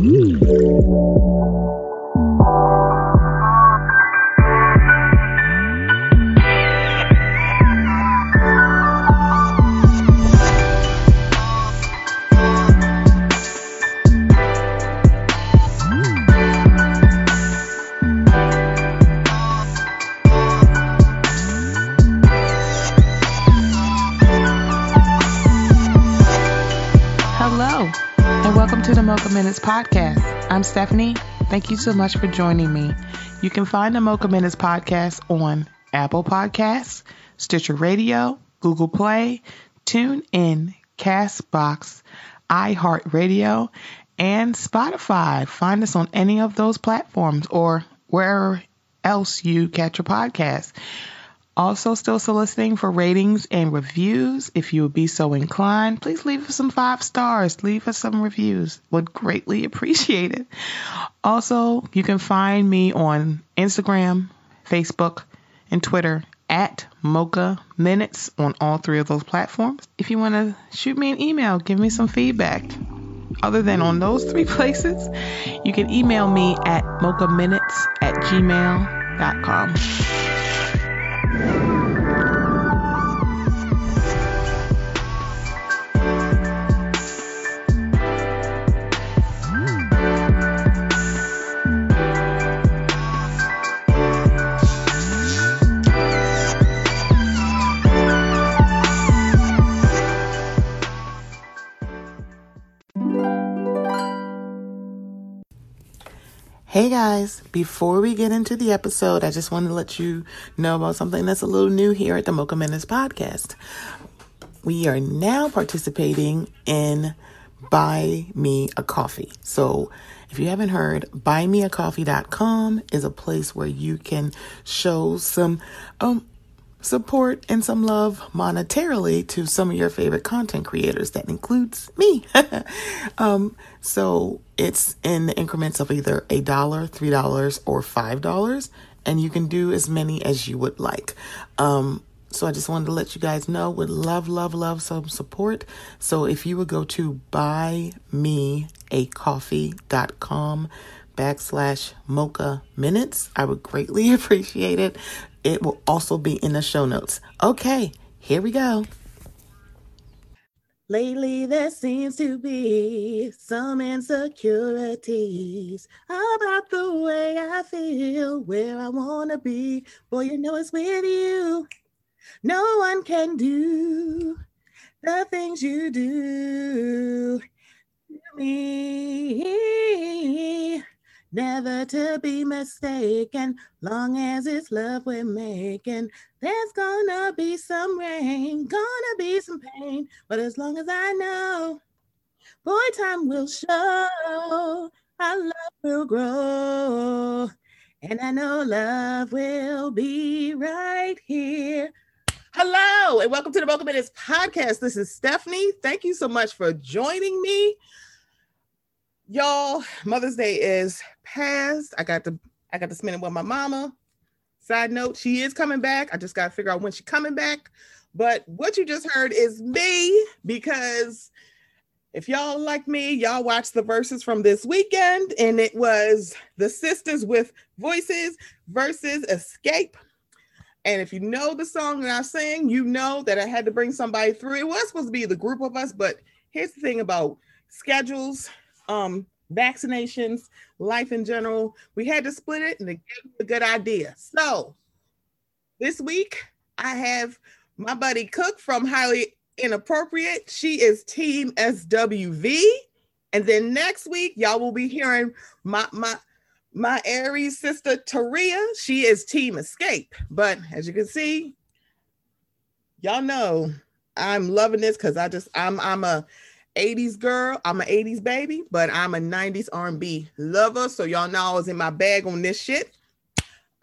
Hello, Minutes podcast. I'm Stephanie. Thank you so much for joining me. You can find the Mocha Minutes podcast on Apple Podcasts, Stitcher Radio, Google Play, TuneIn, Castbox, iHeartRadio, and Spotify. Find us on any of those platforms or wherever else you catch your podcast. Also, still soliciting for ratings and reviews. If you would be so inclined, please leave us some five stars. Leave us some reviews. Would greatly appreciate it. Also, you can find me on Instagram, Facebook, and Twitter at Mocha Minutes on all three of those platforms. If you want to shoot me an email, give me some feedback. Other than on those three places, you can email me at mochaminutes at gmail.com. Hey guys, before we get into the episode, I just want to let you know about something that's a little new here at the Mocha Minutes podcast. We are now participating in Buy Me a Coffee. So, if you haven't heard, buymeacoffee.com is a place where you can show some um support and some love monetarily to some of your favorite content creators. That includes me. um, so it's in the increments of either a dollar, three dollars, or five dollars, and you can do as many as you would like. Um, so I just wanted to let you guys know would love, love, love some support. So if you would go to buymeacoffee.com backslash mocha minutes, I would greatly appreciate it. It will also be in the show notes. Okay, here we go. Lately, there seems to be some insecurities about the way I feel, where I want to be. Boy, you know it's with you. No one can do the things you do to me. Never to be mistaken, long as it's love we're making. There's gonna be some rain, gonna be some pain, but as long as I know, boy, time will show, our love will grow, and I know love will be right here. Hello, and welcome to the Mocha Minutes podcast. This is Stephanie. Thank you so much for joining me. Y'all, Mother's Day is past. I got to I got to spend it with my mama. Side note, she is coming back. I just got to figure out when she's coming back. But what you just heard is me because if y'all like me, y'all watched the Verzuz from this weekend, and it was the sisters with voices versus Xscape. And if you know the song that I sang, you know that I had to bring somebody through. It was supposed to be the group of us, but here's the thing about schedules, um, vaccinations, life in general. We had to split it and it gave a good idea. So this week I have my buddy Cook from Highly Inappropriate. She is Team SWV. And then next week, y'all will be hearing my my my Aries sister Taria. She is Team Xscape. But as you can see, y'all know I'm loving this because I just I'm I'm a 80s girl. I'm an 80s baby, but I'm a 90s R&B lover. So y'all know I was in my bag on this shit.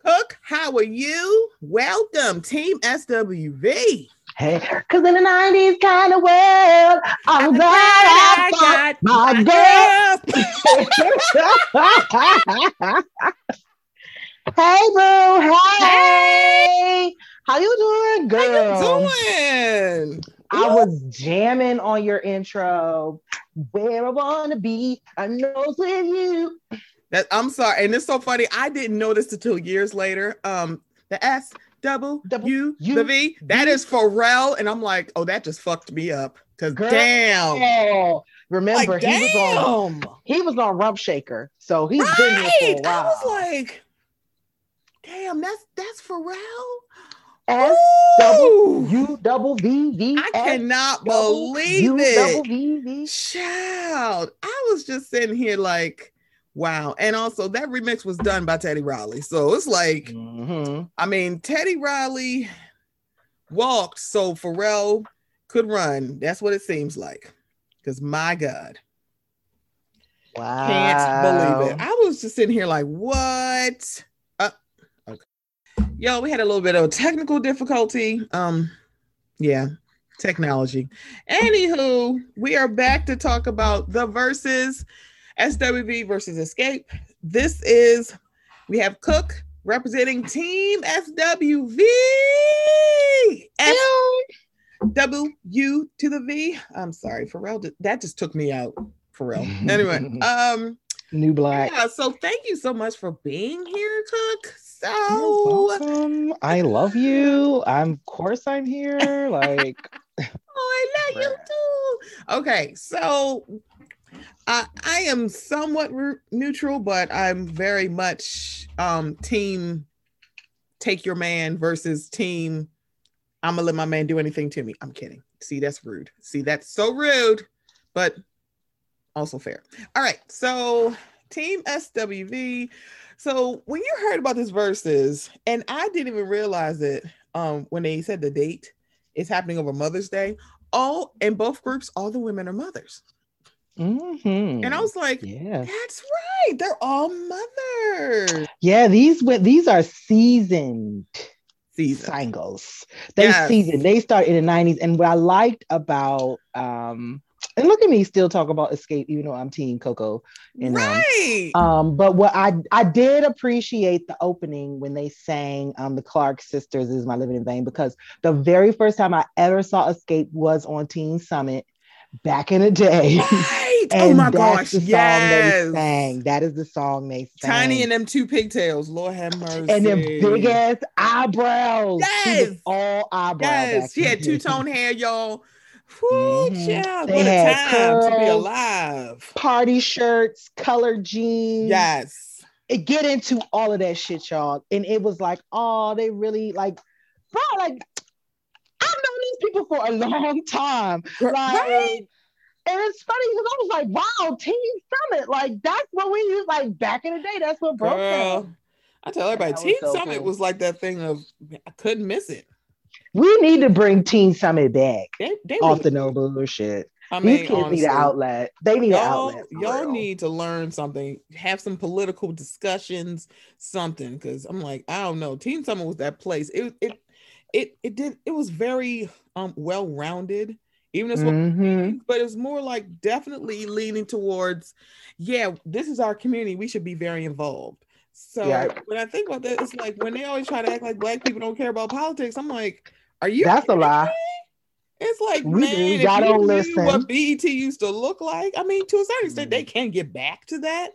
Cook, how are you? Welcome, Team SWV. Hey, cause in the 90s kind of world, I'm glad I, got my girl. hey, boo. Hey. How you doing, girl? How you doing? I was jamming on your intro. Where I wanna be, I know it's with you. That I'm sorry, and it's so funny. I didn't notice until years later. Um, the S double U the V. That is Pharrell, and I'm like, oh, that just fucked me up. Cause Girl. damn, Oh, remember like he was on damn, he was on Rump Shaker, so he's been here for a right. I was like, damn, that's that's Pharrell. S. U double V V. I cannot believe it. Child, I was just sitting here like, wow. And also, that remix was done by Teddy Riley. So it's like, Mhm. I mean, Teddy Riley walked so Pharrell could run. That's what it seems like. Because my God, Wow. can't believe it. I was just sitting here like, what? Yo, we had a little bit of technical difficulty. Um, yeah, technology. Anywho, we are back to talk about the Verzuz SWV versus Xscape. This is we have Cook representing Team SWV. SW to the V. I'm sorry, Pharrell. did- That just took me out. Pharrell. Anyway, um, New black. yeah. So thank you so much for being here, Cook. So, welcome. I love you. I'm of course I'm here. Like oh, I love you too. Okay, so I I am somewhat ru- neutral, but I'm very much um team take your man versus team I'm gonna let my man do anything to me. I'm kidding. See, that's rude. See, that's so rude, but also fair. All right, so team SWV. So when you heard about this Verzuz, and I didn't even realize it um when they said the date is happening over Mother's Day. All in both groups, all the women are mothers. mhm. And I was like, yeah. that's right, they're all mothers. Yeah, these these are seasoned Season. singles. They Yes. seasoned. They start in the 90s. And what I liked about um and look at me still talk about Xscape, even though I'm team Coko. Know. right. Um, but what I I did appreciate the opening when they sang um the Clark sisters is my living in vain because the very first time I ever saw Xscape was on Teen Summit back in the day. right. and oh my gosh. the song Yes. they sang. That is the song they sang. Tiny and them two pigtails. Lord have mercy. and them big ass eyebrows. Yes. all eyebrows. Yes, she had two tone hair, y'all. Whoo, Mhm. child, They what a had time to be alive. party shirts, colored jeans. Yes. it get into all of that shit, y'all. And it was like, oh, they really like, bro, like I've known these people for a long time. Girl, Like, right? and it's funny because I was like, wow, Teen Summit, like that's what we used like back in the day. That's what broke Girl. I tell everybody, That was Teen so Summit cool. was like that thing of I couldn't miss it. We need to bring Teen Summit back They, they off really- the no bullshit. I These mean, kids honestly, need an outlet. They need an y'all, outlet. y'all real. need to learn something, have some political discussions, something. Because I'm like, I don't know. Teen Summit was that place. It it it it did. It was very um well rounded. Even as well, Mhm. but it was more like definitely leaning towards, yeah, this is our community. We should be very involved. So Yeah. when I think about that, it's like when they always try to act like black people don't care about politics. I'm like, are you? That's a lie. me? It's like, We do. man, if Y'all don't knew listen. what BET used to look like, I mean, to a certain extent, they can get back to that,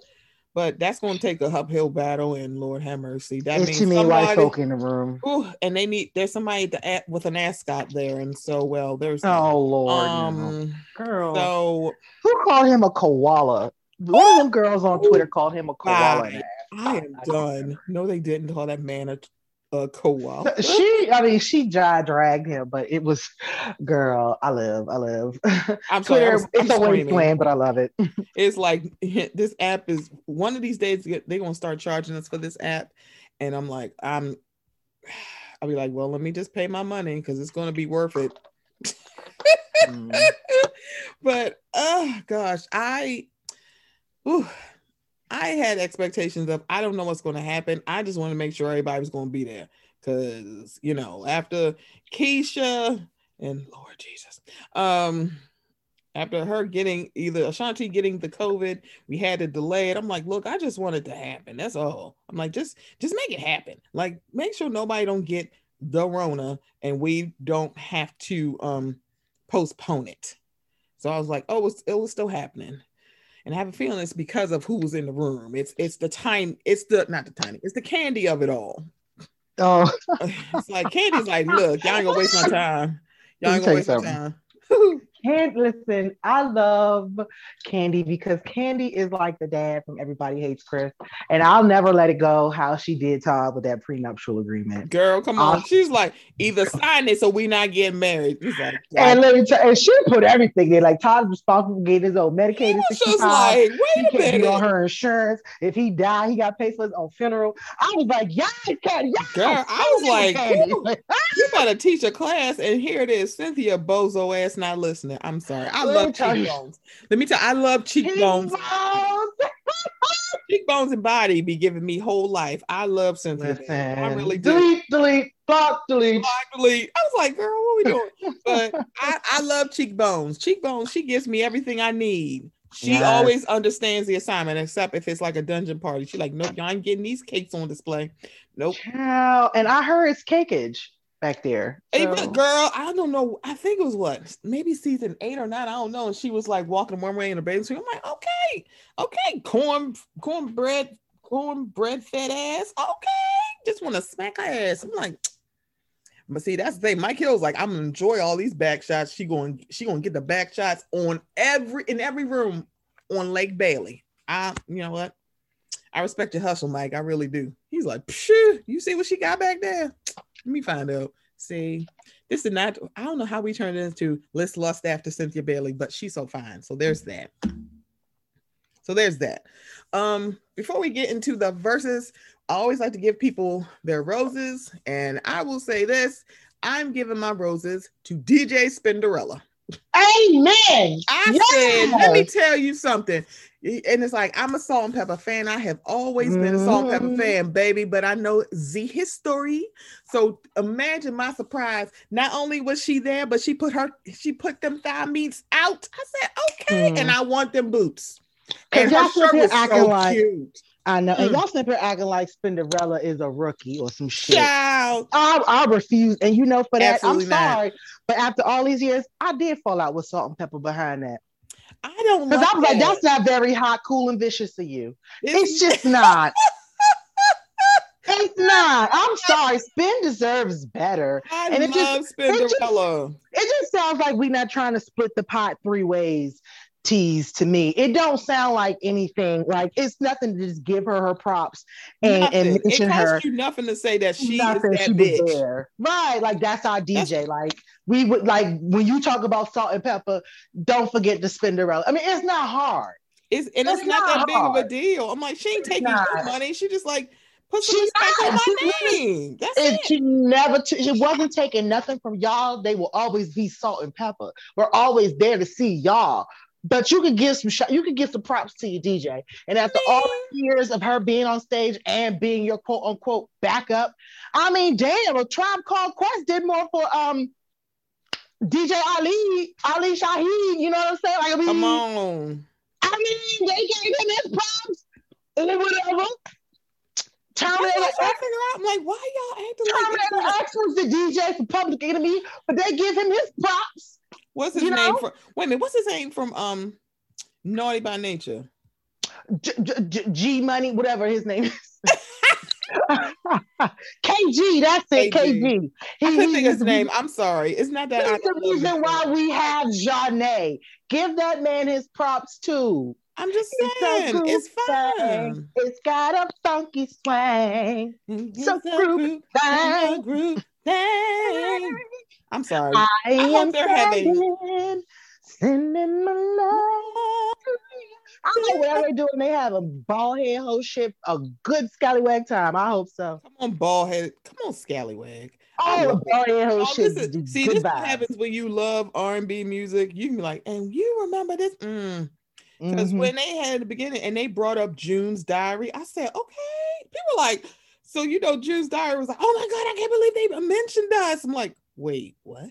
but that's going to take a uphill battle. And Lord have mercy, that It's means too many white somebody, folk in the room. Ooh, and they need there's somebody at the, with an ascot there, and so well, there's Oh Lord, no. um, girl. so Who called him a koala? One of them girls on Twitter called him a koala. Bye. I am done. No, they didn't call that man a, a koala. She, I mean, she dry dragged him, but it was, girl. I live, I live. I'm sorry. I Twitter, was- it's I'm a screaming. wasteland, but I love it. It's like this app is one of these days they're gonna start charging us for this app, and I'm like, I'm. I'll be like, well, let me just pay my money because it's gonna be worth it. Mm. but oh gosh, I, whew, I had expectations of I don't know what's going to happen. I just want to make sure everybody was going to be there because you know after Keisha and Lord Jesus, um, after her getting either Ashanti getting the COVID, we had to delay it. I'm like, look, I just want it to happen. That's all. I'm like, just just make it happen. Like, make sure nobody don't get the Rona and we don't have to um postpone it. So I was like, oh, it was, it was still happening. And I have a feeling it's because of who's in the room. It's it's the time, it's the not the tiny, it's the Kandi of it all. Oh, it's like Kandi's like, look, y'all ain't gonna waste my time. Y'all ain't gonna waste my time. Kandi, listen, I love Kandi because Kandi is like the dad from Everybody Hates Chris, and I'll never let it go how she did Todd with that prenuptial agreement. Girl, come on. Uh, She's like, either sign it so we not getting married. Like, And let me tell, and she put everything in. Like Todd's responsible for getting his own he medicated. was just 65. like, He wait a be on her insurance. If he died, he got paid for his own funeral. I was like, yeah, Kandi, yes. Girl, I was like, whew. You better teach a class, and here it is. Cynthia Bozo ass not listening. I'm sorry. I Let love tell you. cheekbones. Let me tell you, I love cheekbones. Cheekbones. Cheekbones and body be giving me whole life. I love Cynthia. baby. I really do. delete, delete, block, delete. Actually, I was like, girl, what are we doing? But I, I love cheekbones. Cheekbones, she gives me everything I need. She Yes. always understands the assignment, except if it's like a dungeon party. She's like, nope, y'all ain't getting these cakes on display. Nope. Child, and I heard it's cakeage back there. So- girl, I don't know. I think it was what, maybe season eight or nine. I don't know. And she was like walking one way in a bathing suit. I'm like, okay, okay, corn, cornbread, cornbread fed ass. Okay, just want to smack her ass. I'm like, but see, that's the thing. Mike Hill's like, I'm gonna enjoy all these back shots. She going, she gonna get the back shots on every in every room on Lake Bailey. I, you know what? I respect your hustle, Mike. I really do. He's like, Phew, you see what she got back there? Let me find out. See, this is not. I don't know how we turned it into let's lust after Cynthia Bailey, but she's so fine. So there's that. So there's that. Um, before we get into the Verzuz, I always like to give people their roses, and I will say this: I'm giving my roses to DJ Spinderella. Amen. I said, let me tell you something. And it's like, I'm a Salt-N-Pepa fan. I have always been a Salt-N-Pepa Mhm. fan, baby, but I know the history. So imagine my surprise. Not only was she there, but she put her, she put them thigh meats out. I said, okay. Mm. And I want them boots. And her y'all sit shirt here was so like- cute. I know. And Mm. y'all sit here acting like Spinderella is a rookie or some shit. Child. I, I refuse. And you know, for that, Absolutely I'm not. sorry. But after all these years, I did fall out with Salt-N-Pepa behind that. I don't Because like I was like, that's not very hot, cool, and vicious of you. It's- It's just not. it's not. I'm sorry. Spin deserves better. I and it love just- it just- It just sounds like we're not trying to split the pot three ways. Tease to me. It don't sound like anything. Like it's nothing to just give her her props and, Nothing. and It mention costs her. you nothing to say that she nothing is that she bitch. there. Right. Like that's our DJ. like we would like when you talk about Salt-N-Pepa, don't forget the Spinderella. I mean, it's not hard. It's and it's, It's not, not that big of a deal. I'm like, she ain't taking no money. She just like put some She's respect on not. my She name. That's And it. she never t- she wasn't taking nothing from y'all. They will always be Salt-N-Pepa. We're always there to see y'all. But you could give some sh- you could give some props to your DJ. And after all the years of her being on stage and being your quote unquote backup, I mean, damn, a tribe called Quest did more for um DJ Ali, Ali Shaheed, you know what I'm saying? Like I mean, Come on. I mean, they gave him his props or whatever. Terminator I'm trying X to figure out. I'm like, why y'all acting like Terminator? X was the DJ for Public Enemy, but they give him his props. What's his you name know? from? Wait a minute. What's his name from? Um, Naughty by Nature. G, G- G- G Money, whatever his name is. KG, that's it, KG. KG. He- I couldn't he think his name. I'm sorry. It's not that. That's the reason why we have Janae. Give that man his props too. I'm just It's saying. It's thing. fine. It's got a funky swing. It's So group thing. group thing. I'm sorry. I, hope am they're having- standing, sending my love. I don't know whatever they're doing. They have a ball head whole shit, a good scallywag time. I hope so. Come on, ball head. Come on, scallywag. Oh, ball head whole Oh, shit. this is- see, good this what happens when you love R&B music. You can be like, and you remember this? Mm. Because Mhm. when they had the beginning and they brought up June's diary, I said, okay. People were like, so you know, June's diary was like, oh my God, I can't believe they mentioned us. I'm like, wait, what?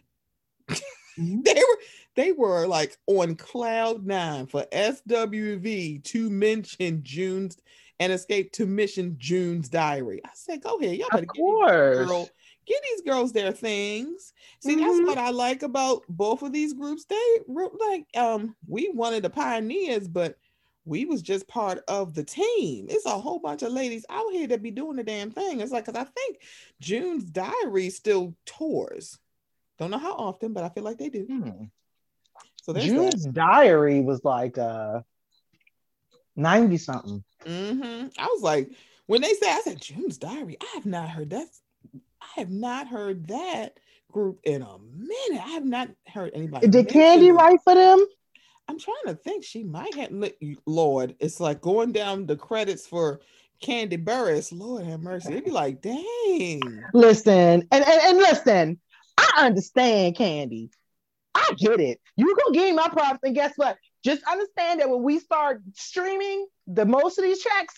Mhm. they were they were like on cloud nine for SWV to mention June's and Xscape to mention June's diary. I said, go ahead, y'all better Of course. girl, Give these girls their things. See, Mhm. that's what I like about both of these groups. They were like, um, we wanted the pioneers, but we was just part of the team. It's a whole bunch of ladies out here that be doing the damn thing. It's like, cause I think June's Diary still tours. Don't know how often, but I feel like they do. Hmm. So there's June's diary was like uh 90 something. hmm I was like, when they say, I said June's Diary. I have not heard that. I have not heard that group in a minute. I have not heard anybody. Did Kandi it. write for them? I'm trying to think. She might have. Lord, it's like going down the credits for Kandi Burruss. Lord have mercy. It'd be like, dang. Listen, and, and, and listen, I understand Kandi. I get it. You gonna give me my props, and guess what? Just understand that when we start streaming, the most of these checks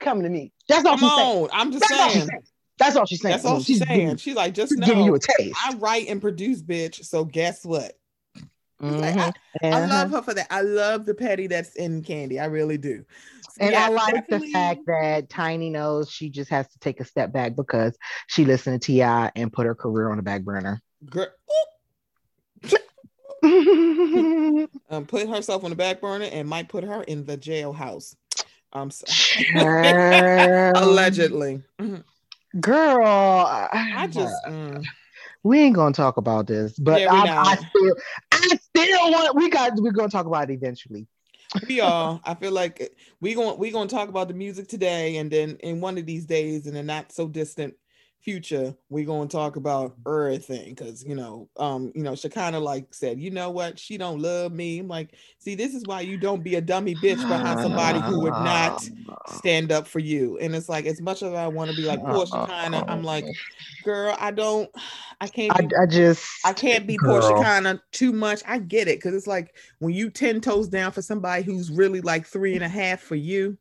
coming to me. That's all Come she's saying. I'm just That's saying. saying. That's all she's saying. That's all she's saying. giving- She's like, just she's giving you know a taste. I write and produce, bitch. So guess what? Like, Mhm. I Uh-huh. love her for that. I love the petty that's in Kandi. I really do. So, And yeah, I like definitely- the fact that Tiny knows she just has to take a step back because she listened to Ti and put her career on the back burner. Girl, um, put herself on the back burner and might put her in the jailhouse. Um, so- Child. allegedly. Mhm. Girl, I just mm, we ain't gonna talk about this, but Yeah, I, I still, I still want. We got. We're gonna talk about it eventually. we are. I feel like we gonna we gonna talk about the music today, and then in one of these days, in a not so distant future, we're gonna talk about everything because you know, um, you know, she kind of like said, you know what, she don't love me. I'm like, see, this is why you don't be a dummy bitch behind somebody who would not stand up for you. And it's like, as much as I want to be like Portia kind of, I'm like, girl, I don't, I can't. I, Be, I just. I can't be Portia Girl. kind of too much. I get it because it's like when you ten toes down for somebody who's really like three and a half for you.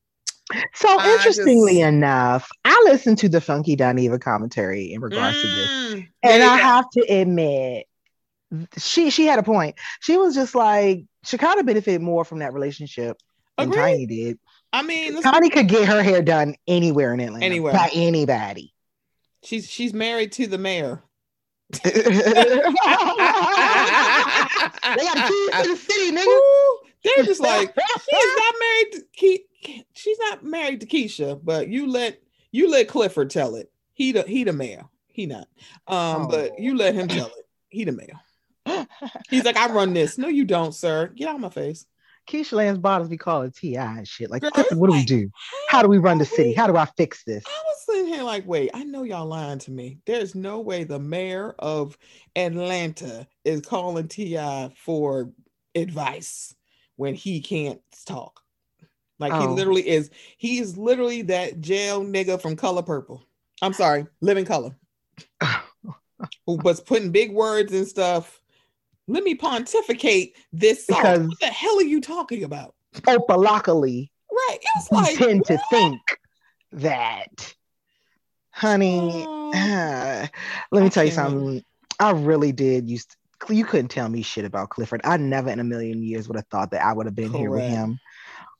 So I interestingly just- enough, I listened to the Funky Dineva commentary in regards to this. Mm, And I go. have to admit, she she had a point. She was just like of benefited more from that relationship than Agreed. Tiny did. I mean, Tiny could get her hair done anywhere in Atlanta, Anywhere. by anybody. she's she's married to the mayor. they got keys to the city, nigga. Ooh, they're just like she's not married to she's not married to Keisha, but you let you let Clifford tell it. He the he the mayor. He not. Um, but you let him tell it. He the mayor. He's like, I run this. No, you don't, sir. Get out of my face. Keisha Lance Bottoms be calling Ti and shit. Like, Girl, Clifford, what do we do? How do we run the city? How do I fix this? I was sitting here like, wait, I know y'all lying to me. There's no way the mayor of Atlanta is calling Ti for advice when he can't talk. Like he Oh. literally is. He is literally that jail nigga from Color Purple. I'm sorry, Living Color, who was putting big words and stuff. Let me pontificate this song. Because- what the hell are you talking about? Opalocally, Right? It was like tend to think that, honey. Oh. Ah, let me I tell you something. I really did used. You couldn't tell me shit about Clifford. I never in a million years would have thought that I would have been here with him.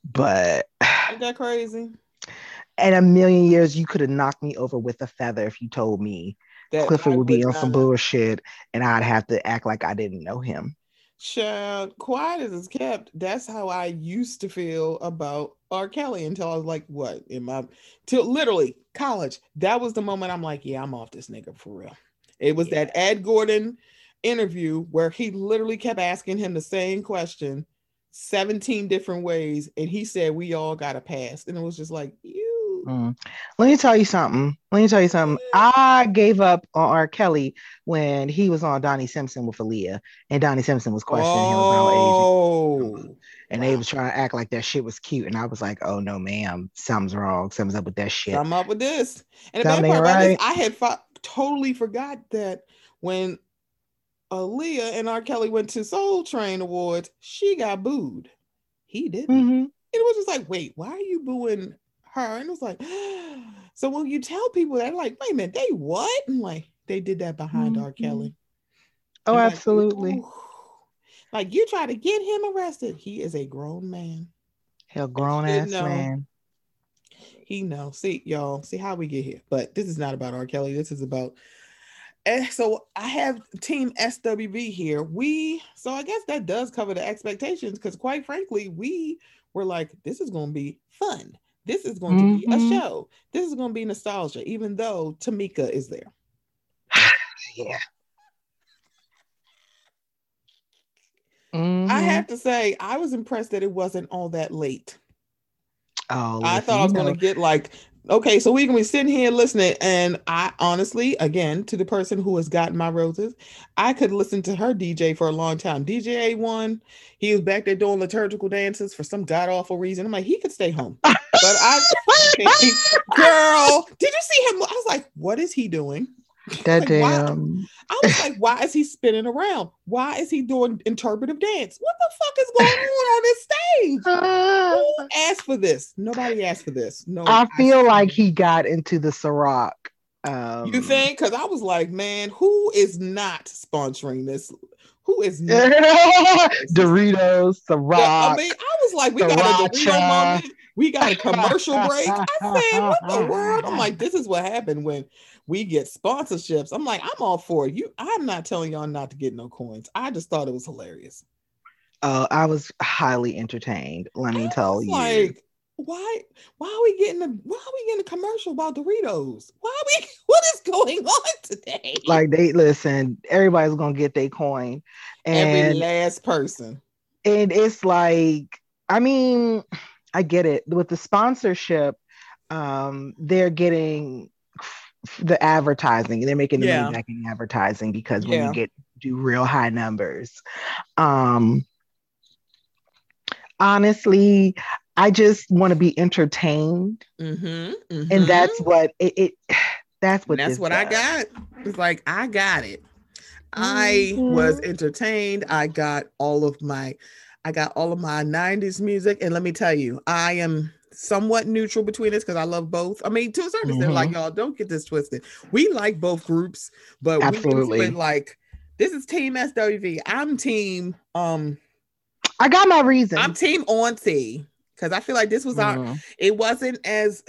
But Ain't that crazy? in a million years, you could have knocked me over with a feather if you told me That Clifford I would be on some bullshit and I'd have to act like I didn't know him. Child, quiet as it's kept. That's how I used to feel about R. Kelly until I was like, what? In my till literally college. That was the moment I'm like, yeah, I'm off this nigga for real. It was that Ed Gordon interview where he literally kept asking him the same question 17 different ways, and he said, We all got a pass. And it was just like, you Mm. Let me tell you something. Let me tell you something. I gave up on R. Kelly when he was on Donnie Simpson with Aaliyah, and Donnie Simpson was questioning him about age. oh, And they was trying to act like that shit was cute. And I was like, oh no, ma'am, something's wrong. Something's up with that shit. I'm up with this. And the Something bad part about this. I had fo- totally forgot that when Aaliyah and R. Kelly went to Soul Train Awards, she got booed. He didn't. Mhm. It was just like, wait, why are you booing her? And it was like, so when you tell people that, like, wait a minute, they what? I'm like, they did that behind R. Mhm. Kelly. Oh, like, absolutely. Like you try to get him arrested. He is a grown man. Hell, grown ass know. man. He know. See, y'all, see how we get here. But this is not about R. Kelly. This is about And so I have team SWV here. We so I guess that does cover the expectations because quite frankly, we were like, this is gonna be fun. This is going to be a show. This is gonna be nostalgia, even though Tamika is there. Yeah. I Mhm. have to say, I was impressed that it wasn't all that late. Oh, I thought I was you gonna get like, okay, so we can be sitting here listening. And I honestly, again, to the person who has gotten my roses, I could listen to her DJ for a long time. DJ A1, he was back there doing liturgical dances for some god awful reason. I'm like, he could stay home. But I, girl, did you see him? I was like, what is he doing? That Like, damn. I was like, why is he spinning around? Why is he doing interpretive dance? What the fuck is going on on this stage? Who asked for this? Nobody asked for this. No, I feel like he got into the Ciroc. Um, You think? Because I was like, man, who is not sponsoring this? Who is not? Doritos, Ciroc. Yeah, I mean, I was like, we got a Dorito moment. We got a commercial break. I said, what the world? I'm like, this is what happened when we get sponsorships. I'm like, I'm all for it. You, I'm not telling y'all not to get no coins. I just thought it was hilarious. Oh, I was highly entertained. Let me tell you. Like, why? Why are we getting a? Why are we getting a commercial about Doritos? Why are we? What is going on today? like they listen, everybody's gonna get their coin, And, every last person. and it's like, I mean, I get it with the sponsorship. Um, they're getting the advertising. They're making the Yeah. money back in advertising because when Yeah. you get do real high numbers, um, honestly, I just want to be entertained, Mm-hmm, and that's what it. it that's what. that's this what I got. It's like I got it. I was Mhm. entertained. I got all of my, I got all of my '90s music, and let me tell you, I am somewhat neutral between us because I love both. I mean, to a certain extent, like y'all don't get this twisted. We like both groups, but we Absolutely. it like this is Team SWV. I'm Team. Um, I got my reason. I'm Team Auntie because I feel like this was our. Mhm. It wasn't as.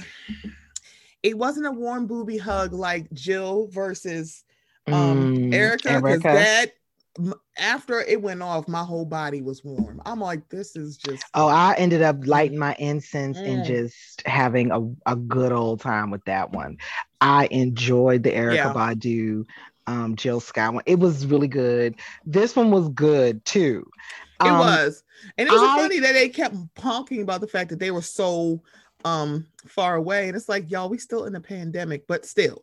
It wasn't a warm booby hug like Jill versus um Mm, Erykah because that after it went off, my whole body was warm. I'm like, this is just Oh, I ended up lighting my incense and Mm. just having a, a good old time with that one. I enjoyed the Erykah Yeah. Badu, um, Jill Scott one. It was really good. This one was good too. it Um, was, and it was I- funny that they kept honking about the fact that they were so um far away, and it's like, y'all, we still in a pandemic, but still,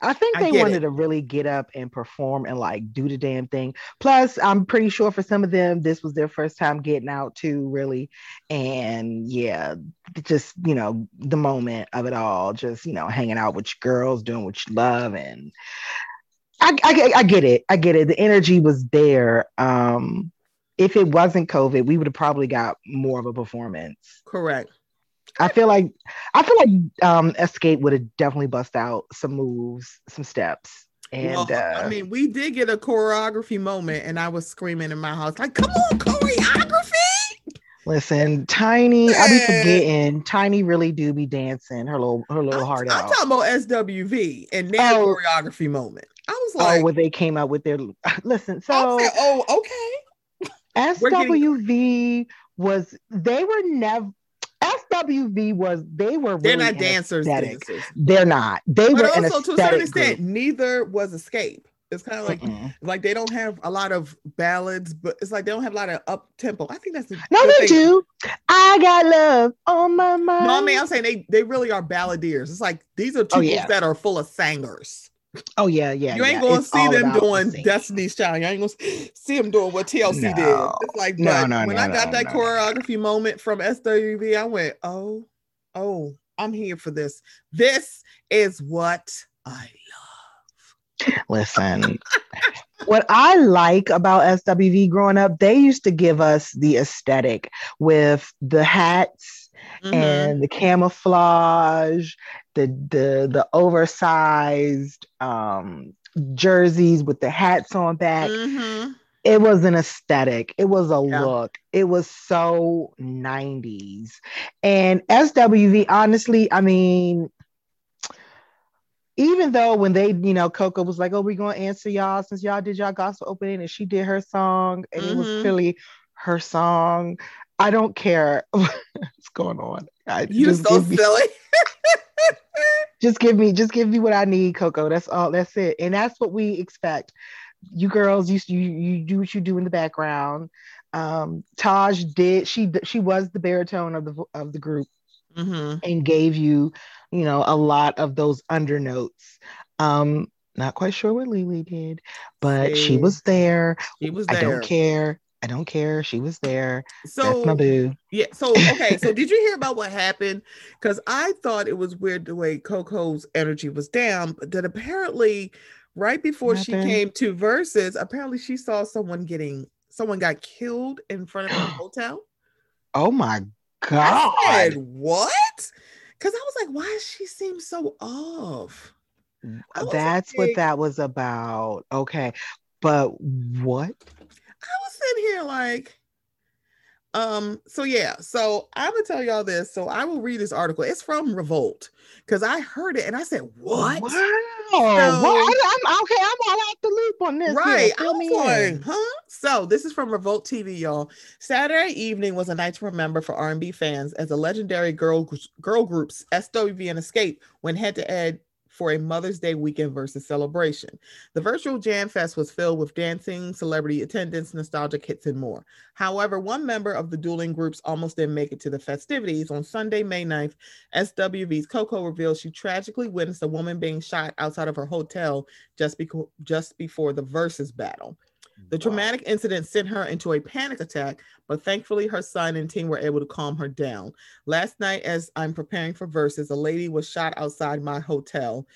I think they get wanted it. to really get up and perform and like do the damn thing. Plus, I'm pretty sure for some of them, this was their first time getting out too, really. And yeah, just you know, the moment of it all, just you know, hanging out with your girls, doing what you love, and I, I, I get it. I get it. The energy was there. Um, if it wasn't COVID, we would have probably got more of a performance. correct. I feel like I feel like um Xscape would have definitely bust out some moves, some steps. And well, uh, I mean, we did get a choreography moment, and I was screaming in my house, like, come on, choreography! listen, Tiny, I be forgetting. Tiny really do be dancing her little her little I'm, heart I'm out. talking about SWV and their Oh. choreography moment. I was like, oh, when they came out with their listen, so like, oh, okay. SWV was they were never SWV was they were They're really not dancers, dancers. They're not. They But were also, to a certain extent, group. neither was Xscape. It's kind of like Mm-mm. like they don't have a lot of ballads, but it's like they don't have a lot of up tempo. I think that's the No, they thing. do. I got love on my mind. No, I mean I'm saying they they really are balladeers. It's like these are Oh, people yeah. that are full of singers. Oh yeah, yeah. you ain't yeah. gonna It's see them about the doing. Destiny's Child. You ain't gonna see them doing what TLC did. It's like, No, no, when no, I got no, that no. choreography moment from SWV, I went, oh, oh, I'm here for this. This is what I love. Listen, what I like about SWV growing up, they used to give us the aesthetic with the hats love. and the camouflage, the the the oversized um jerseys with the hats on back. Mhm. It was an aesthetic. It was a Yeah. look. It was so 90s. And SWV, honestly, I mean, even though when they, you know, Coko was like, "Oh, we're gonna answer y'all since y'all did y'all gospel opening," and she did her song, and mm-hmm. it was mm-hmm. clearly her song. I don't care what's going on. I, you so silly. just give me, just give me what I need, Coko. That's all. That's it, and that's what we expect. You girls, you you you do what you do in the background. Um, Taj did. She she was the baritone of the of the group, mm-hmm. and gave you, you know, a lot of those undernotes. Um, not quite sure what Lily did, but she was there. She was there. I don't care. I don't care. She was there. So That's my boo. Yeah. So okay. so did you hear about what happened? Because I thought it was weird the way Coko's energy was down, but that apparently right before she came to Verzuz, apparently she saw someone getting someone got killed in front of her hotel. Oh my god! I said, what? Because I was like, why does she seem so off? That's like, what that was about. Okay, but what? I was sitting here like, um, so yeah, so I'm gonna tell y'all this. So I will read this article. It's from Revolt because I heard it and I said, What? Wow. So, what? I'm okay, I'm all out the loop on this. Right. I'm like, huh? So this is from Revolt TV, y'all. Saturday evening was a night to remember for R&B fans as the legendary girl girl groups SWV and Xscape went head to head for a Mother's Day weekend Verzuz celebration. The virtual Jam Fest was filled with dancing, celebrity attendance, nostalgic hits, and more. However, one member of the dueling groups almost didn't make it to the festivities. On Sunday, May 9th, SWV's Coko revealed she tragically witnessed a woman being shot outside of her hotel just, beco- just before the Verzuz battle. The traumatic incident sent her into a panic attack, but thankfully her son and team were able to calm her down. Last night, as I'm preparing for Verzuz, a lady was shot outside my hotel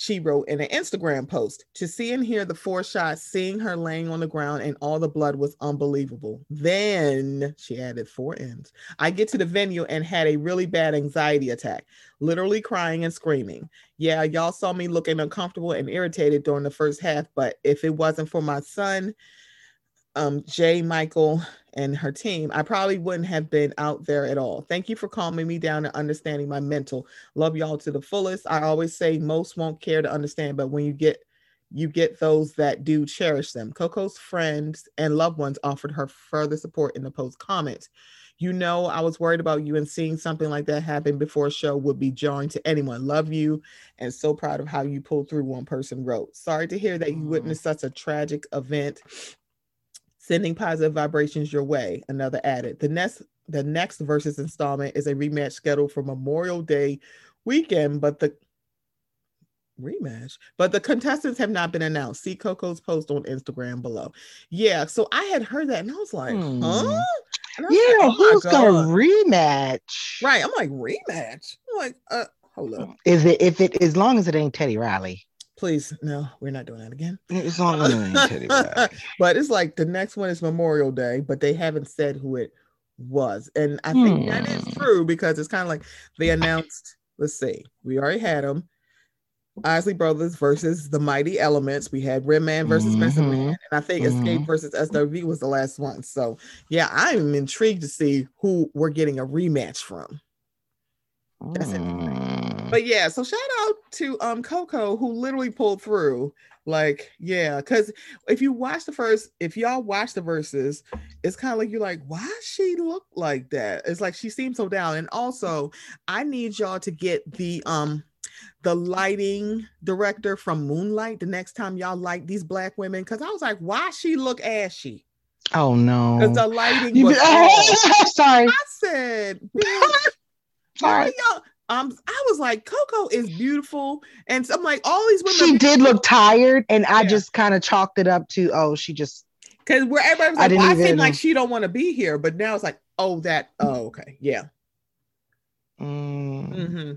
she wrote in an Instagram post. To see and hear the four shots, seeing her laying on the ground and all the blood was unbelievable. Then she added four ends. I get to the venue and had a really bad anxiety attack, literally crying and screaming. Yeah, y'all saw me looking uncomfortable and irritated during the first half, but if it wasn't for my son, um, Jay Michael and her team, I probably wouldn't have been out there at all. Thank you for calming me down and understanding my mental. Love y'all to the fullest. I always say most won't care to understand, but when you get you get those that do cherish them. Coko's friends and loved ones offered her further support in the post comments. You know, I was worried about you and seeing something like that happen before a show would be jarring to anyone. Love you and so proud of how you pulled through, one person wrote. Sorry to hear that you witnessed such a tragic event sending positive vibrations your way. Another added. The next the next Verzuz installment is a rematch scheduled for Memorial Day weekend, but the rematch, but the contestants have not been announced. See Coko's post on Instagram below. Yeah, so I had heard that and I was like, hmm. huh? yeah, like, oh who's gonna rematch? Right. I'm like, rematch. I'm like, uh, hold up. Is it if it as long as it ain't Teddy Riley? Please, no, we're not doing that again. It's on But it's like the next one is Memorial Day, but they haven't said who it was. And I think hmm. that is hmm. true because it's kind of like they announced, let's see, we already had them. Isley Brothers versus the Mighty Elements. We had Redman versus mm Man, and I think mm-hmm. Xscape versus SWV was the last one. So yeah, I'm intrigued to see who we're getting a rematch from. That's mm. it. But yeah, so shout out to um Coko who literally pulled through. Like, yeah, because if you watch the first, if y'all watch the Verzuz, it's kind of like you're like, why she look like that? It's like she seems so down. And also, I need y'all to get the um the lighting director from Moonlight the next time y'all like these black women. Cause I was like, why she look ashy? Oh no. Because the lighting was sorry. I said, Sorry. Um, I was like, Coko is beautiful, and so I'm like, all these women. She did look tired, and I just kind of chalked it up to, oh, she just. Because where everybody was like, I, well, I seem like she don't want to be here, but now it's like, oh, that, oh, okay, yeah. Mm. Mm-hmm.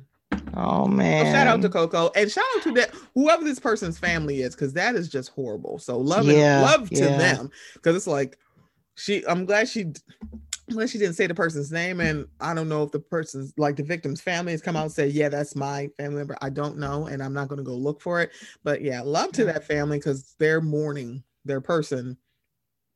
Oh man! So shout out to Coko and shout out to that whoever this person's family is, because that is just horrible. So love yeah, and love to yeah. them, because it's like she. I'm glad she unless she didn't say the person's name and i don't know if the person's like the victim's family has come out and said yeah that's my family member i don't know and i'm not going to go look for it but yeah love to that family because they're mourning their person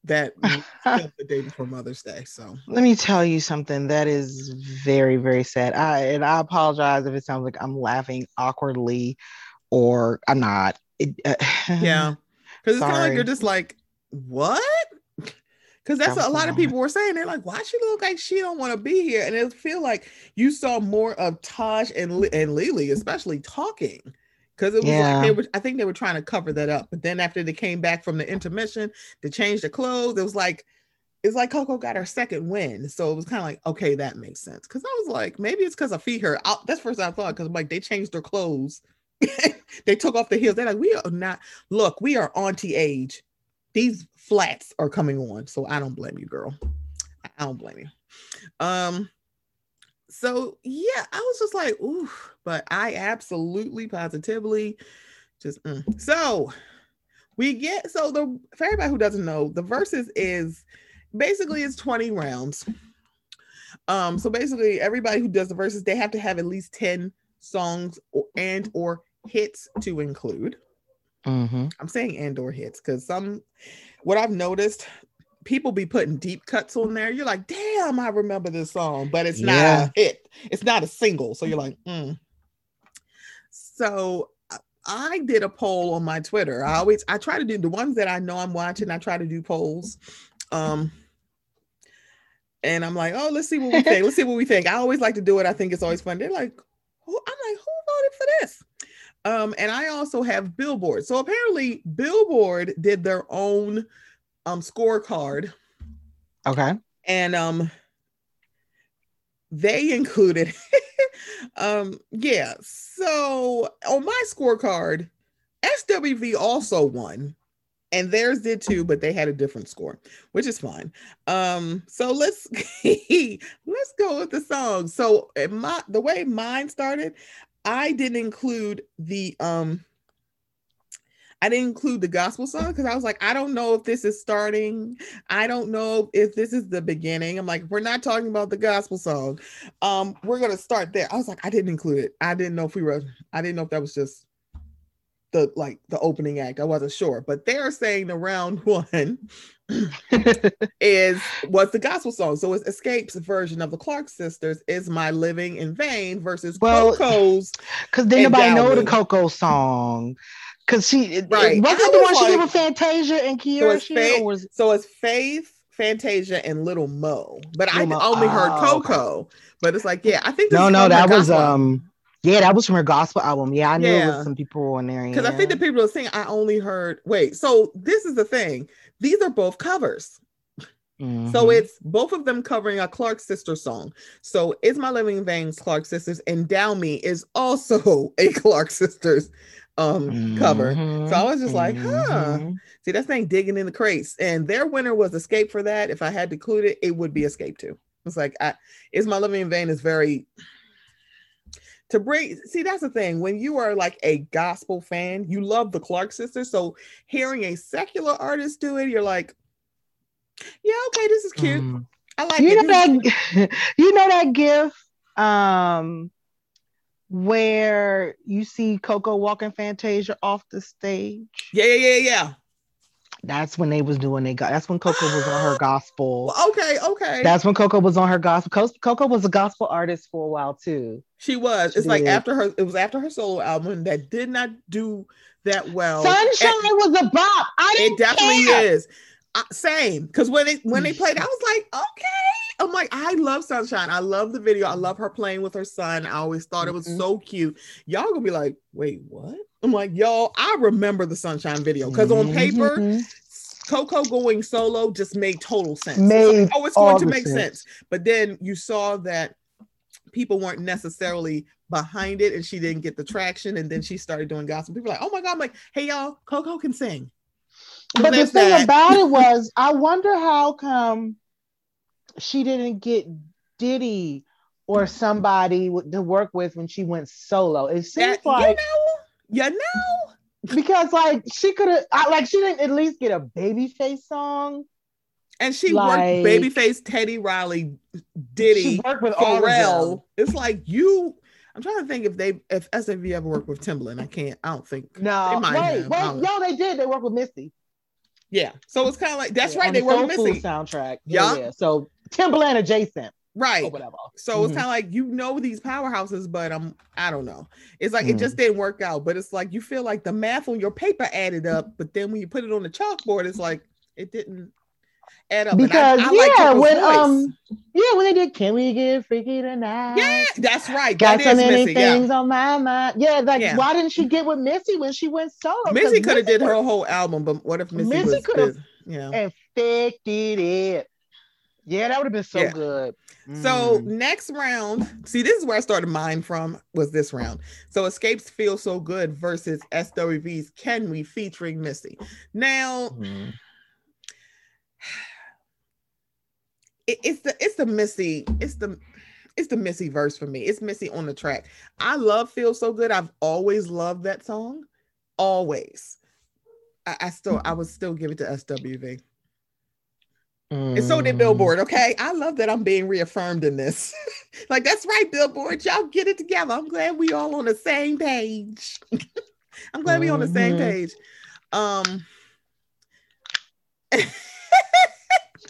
that the day before mother's day so let me tell you something that is very very sad i and i apologize if it sounds like i'm laughing awkwardly or I'm not. It, uh, Yeah. Because it's kind of like you're just like, what? Because that's That what a lot of people were saying. They're like, why she look like she don't want to be here? And it feel like you saw more of Taj and and Lily, especially talking. Because it was Yeah. like they were, I think they were trying to cover that up. But then after they came back from the intermission to change the clothes, it was like, it's like Coko got her second win. So it was kind of like, okay, that makes sense. Because I was like, maybe it's because I feed her. I, that's first I thought, because like they changed their clothes. they took off the heels. They're like, we are not, look, we are auntie age. These flats are coming on. So I don't blame you, girl. I don't blame you. Um, so yeah, I was just like, ooh, but I absolutely positively just mm. so we get so the for everybody who doesn't know, the Verzuz is basically it's 20 rounds. Um, so basically everybody who does the Verzuz, they have to have at least 10 songs or and or hits to include. Mhm. I'm saying Andor hits because some what I've noticed, people be putting deep cuts on there. You're like, damn, I remember this song, but it's not Yeah. a hit. It's not a single. So you're like, mm. so I- I did a poll on my Twitter. I always I try to do the ones that I know I'm watching. I try to do polls. Um and I'm like, oh, let's see what we think. Let's see what we think. I always like to do it. I think it's always fun. They're like, who, I'm like, who voted for this? Um, and I also have Billboard. So apparently, Billboard did their own um scorecard, Okay. and um, they included, um, yeah. So on my scorecard, SWV also won, and theirs did too, but they had a different score, which is fine. Um, so let's let's go with the song. So uh, my the way mine started, I didn't include the um I didn't include the gospel song because I was like, I don't know if this is starting. I don't know if this is the beginning. I'm like, we're not talking about the gospel song. Um, we're gonna start there. I was like, I didn't include it. I didn't know if we were, I didn't know if that was just the like the opening act. I wasn't sure, but they're saying the round one is was the gospel song. So it's Xscape's version of the Clark sisters is My Living in Vain versus Well, Coko's. Because then nobody know the Coko song. Because she Right. wasn't the one she did with Fantasia and So Kiera it's shit, was so it's Faith, Fantasia, and Little Mo. But I Mo. only heard Oh, okay. Coko. But it's like, yeah, I think this no, no, that was gospel um, yeah, that was from her gospel album. Yeah, I knew it was some people on there. because I think yeah. the people are saying I only heard. Wait, so this is the thing. These are both covers. So Mhm. it's both of them covering a Clark sister song. So is my living in vain Clark sisters Endow Me is also a Clark sisters um cover. So I was just like, huh. Mhm. See, that's thing digging in the crates. And their winner was Xscape for that. If I had to include it, it would be Xscape too. It's like I is my living in vain is very to bring see that's the thing when you are like a gospel fan you love the clark sisters so hearing a secular artist do it you're like yeah okay this is cute Mhm. i like You it know This is that you know that gif um where you see Coko walking Fantasia off the stage. yeah yeah yeah yeah That's when they was doing they got that's when Coko was on her gospel. Okay okay That's when Coko was on her gospel. Coko was a gospel artist for a while too. she was She it's like after her it was after her solo album that did not do that well Sunshine And- was a bop. I didn't it definitely care. is Uh, same because when it when they played i was like okay i'm like i love sunshine i love the video i love her playing with her son i always thought it was Mhm. so cute y'all gonna be like wait what i'm like y'all i remember the sunshine video because on paper Mhm. Coko going solo just made total sense Made like, oh it's going to make sense. sense. but then you saw that people weren't necessarily behind it and she didn't get the traction and then she started doing gospel people were like oh my god i'm like hey y'all Coko can sing But the thing that. about it was, I wonder how come she didn't get Diddy or mm. somebody w- to work with when she went solo. It seems that, like you know, you know, because like she could have, like she didn't at least get a babyface song. and she Like- worked Babyface, Teddy Riley, Diddy, she worked with all of them. Pharrell. It's like you. I'm trying to think if they, if SAV ever worked with Timbaland. I can't. I don't think. No, They might wait, have, wait, no, they did. They worked with Missy. Yeah. So it's kind of like that's Yeah, right. They the were Soul Food missing. soundtrack. Yeah, yeah. So Timbaland adjacent. right. whatever. So it's Mhm. kind of like you know these powerhouses, but um, I don't know. It's like it Mm. just didn't work out. But it's like you feel like the math on your paper added up, but then when you put it on the chalkboard, it's like it didn't add up. And I- Because I yeah, when voice. um yeah, when they did Can We Get Freaky Tonight? yeah, that's right. Got that so many Missy. Yeah. things on my mind. Yeah, like Yeah. why didn't she get with Missy when she went solo? Missy could have did her whole album, but what if Missy, Missy could've- busy? Yeah. infected it. Yeah, that would have been so Yeah. good. So Mm. next round, see, this is where I started mine from. Was this round? So Xscape's Feel So Good versus SWV's Can We featuring Missy. Now Mhm. it, it's the it's the Missy, it's the it's the Missy verse for me. It's Missy on the track. I love Feel So Good. I've always loved that song. Always. I, I still I would still give it to SWV. And so did Mm. Billboard. Okay. I love that I'm being reaffirmed in this. like, that's right, Billboard. Y'all get it together. I'm glad we all on the same page. I'm glad we on the same Mhm. page. Um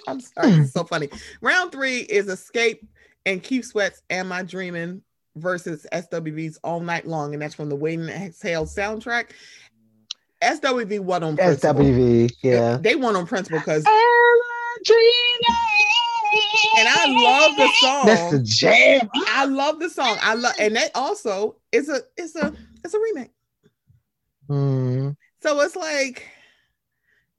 I'm sorry, it's so funny. Round three is Xscape and Keith Sweat's Am I Dreaming versus SWV's All Night Long, and that's from the Waiting Exhale soundtrack. SWV won on principle. SWV, yeah. They won on principle because Am I dreaming? And I love the song. That's the jam. I love the song. I love, and that also is a it's a it's a remake. Mm, So it's like,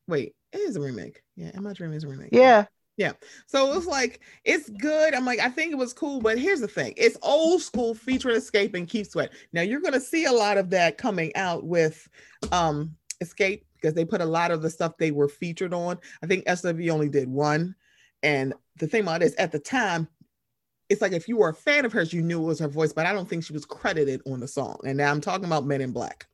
wait, it is a remake. Yeah, Am I Dreaming is a remake. yeah. Yeah. So it's like it's good. I'm like, I think it was cool, but here's the thing: it's old school featuring Xscape and Keith Sweat. Now you're gonna see a lot of that coming out with um Xscape because they put a lot of the stuff they were featured on. I think SW only did one, and the thing about this at the time. It's like if you were a fan of hers, you knew it was her voice, but I don't think she was credited on the song. And now I'm talking about Men in Black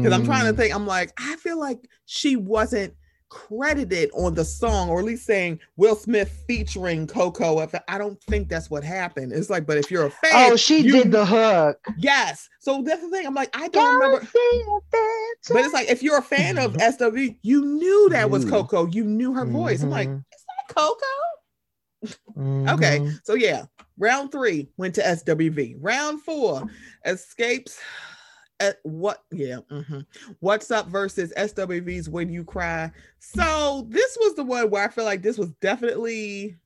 because I'm trying to Mm. think. I'm like, I feel like she wasn't credited on the song, or at least saying Will Smith featuring Coko. If I don't think that's what happened. It's like, but if you're a fan, Oh, she you- did the hook. yes. So that's the thing. I'm like, I don't remember. But it's like if you're a fan of SW, you knew that was Mhm. Coko. You knew her voice. I'm like, Mhm. is that Coko? Okay, Mhm. so yeah, round three went to SWV. Round four, Xscape's. At what? Yeah. mhm. What's up versus SWV's When You Cry. So this was the one where I feel like this was definitely.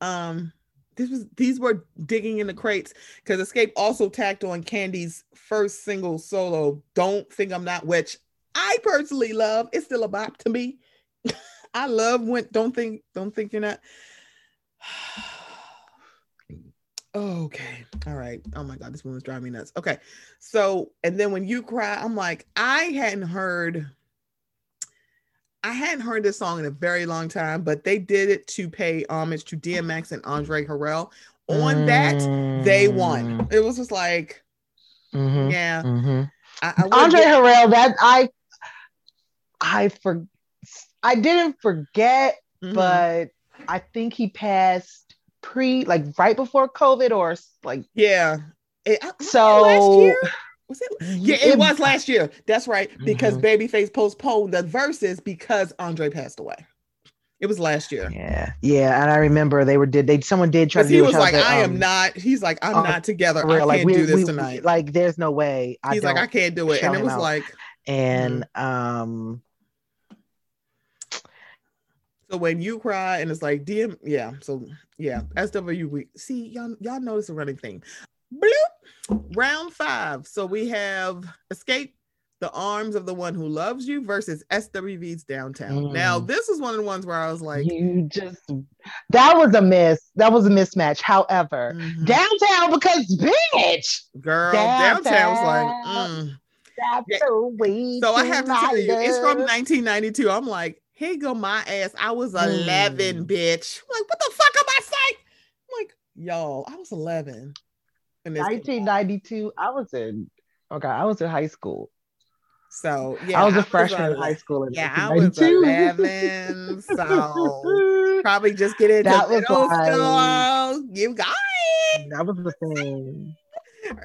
Um, this was these were digging in the crates because Xscape also tacked on Kandi's first single solo. Don't think I'm not which I personally love. It's still a bop to me. I love when don't think don't think you're not. okay. All right. Oh my god, this was driving me nuts. Okay. So and then when you cry, I'm like, I hadn't heard I hadn't heard this song in a very long time, but they did it to pay homage to DMX and Andre Harrell. On that, they won. Mm. It was just like, Mhm. yeah. Mhm. I, I Andre get- Harrell, that I I for I didn't forget, Mhm. but I think he passed pre like right before COVID or like yeah. It, I- was it So- last year? Was it? Yeah, it, It- was last year. That's right. Because Mhm. Babyface postponed the Verzuz because Andre passed away. It was last year. yeah, yeah, and I remember they were did they someone did try to he was like, I am um, not. He's like, I'm uh, not together. I can't like we, do this we- tonight. like there's no way I He's like, I can't do it. And it was like, and Mm-hmm. um so when you cry and it's like DM, yeah. So yeah, SW see y'all y'all notice a running theme. Bloop. Round five. So we have Xscape, the arms of the one who loves you versus SWV's downtown. Now, Mm. this is one of the ones where I was like, you just that was a miss. That was a mismatch. However, mhm, downtown because bitch. girl, downtown. downtown's like, mm. That's Yeah. the way So I have to tell you, it's from 1992. I'm like, here go my ass. I was 11, Mm. bitch. I'm like, what the fuck am I saying? I'm like, y'all, I was 11. And this came out. 1992. I was in okay. I was in high school. So yeah, I was a freshman in 11. high school. In Yeah, I was 11. So probably just get into That was middle school. You got that was the thing.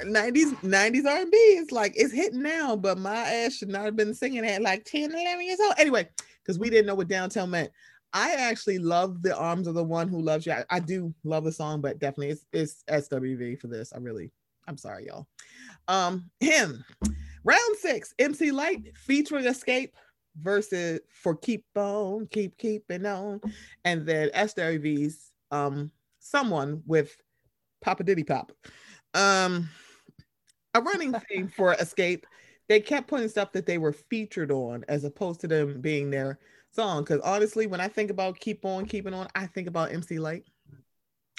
90s, 90s R&B. It's like it's hitting now, but my ass should not have been singing at like 10, 11 years old. Anyway, because we didn't know what downtown meant. I actually love the arms of the one who loves you. I, I do love the song, but definitely it's, it's SWV for this. I really, I'm sorry, y'all. Um, him, round six, MC Lyte featuring Xscape versus for Keep On, Keep Keeping On, and then SWV's um someone with Papa Diddy Pop. Um, a running theme for Xscape. They kept putting stuff that they were featured on as opposed to them being their song. Because honestly, when I think about Keep On Keeping On, I think about MC Lyte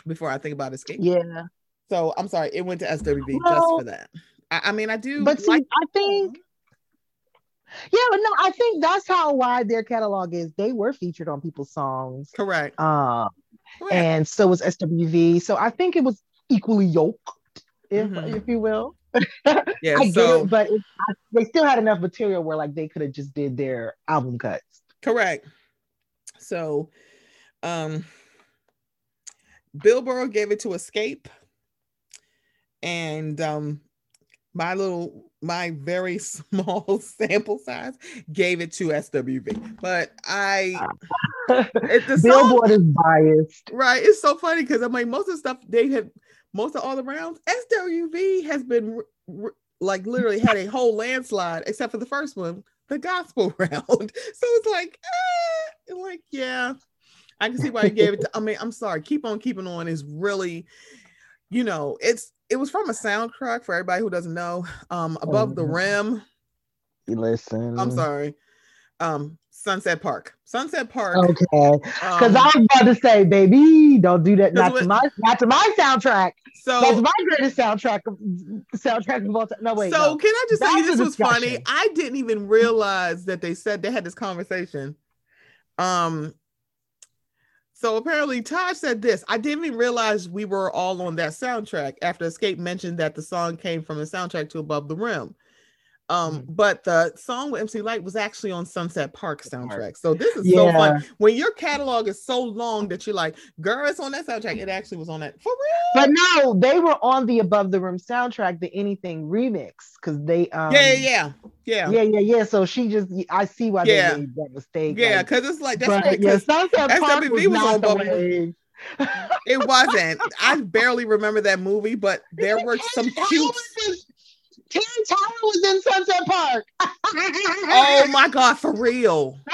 before I think about Xscape. Yeah. So I'm sorry, it went to SWV well, just for that. I, I, mean, I do. But see, like- I think. Yeah, but no, I think that's how wide their catalog is. They were featured on people's songs. Correct. Um, Correct. and so was SWV. So I think it was equally yoked, if mm-hmm. if you will. Yeah, I so, get it, but it, I, they still had enough material where like they could have just did their album cuts. Correct. So, um, Bill Billboard gave it to Xscape, and um, my little, my very small sample size gave it to SWV. But I, it, the Billboard song, is biased, right? It's so funny because I'm like most of the stuff they have, most of all the rounds, SWV has been like literally had a whole landslide except for the first one the gospel round. So it's like, eh, like, yeah, I can see why you gave it to. I mean, I'm sorry, keep on keeping on is really, you know, it's it was from a soundtrack for everybody who doesn't know. Um, above the rim. Listen. I'm sorry. Um, Sunset Park. Sunset Park. Okay. Because um, I was about to say, baby, don't do that. Not to my not to my soundtrack. So that's my greatest soundtrack soundtrack of all time. No, wait. So no. can I just say this was funny? I didn't even realize that they said they had this conversation. Um so apparently Taj said this. I didn't even realize we were all on that soundtrack after Xscape mentioned that the song came from the soundtrack to Above the Rim. Um, mm-hmm. but the song with MC Lyte was actually on Sunset Park soundtrack. So this is yeah. so fun. When your catalog is so long that you're like, girl, it's on that soundtrack. It actually was on that for real. But no, they were on the Above the Rim soundtrack, the Anything remix, because they um yeah, yeah, yeah, yeah, yeah, yeah. So she just I see why yeah. they made that mistake. Yeah, because like, it's like that's right. Yeah, Sunset Park was, was on Above the it wasn't. I barely remember that movie, but there were some cute. Terrence Howard was in Sunset Park. oh my god, for real.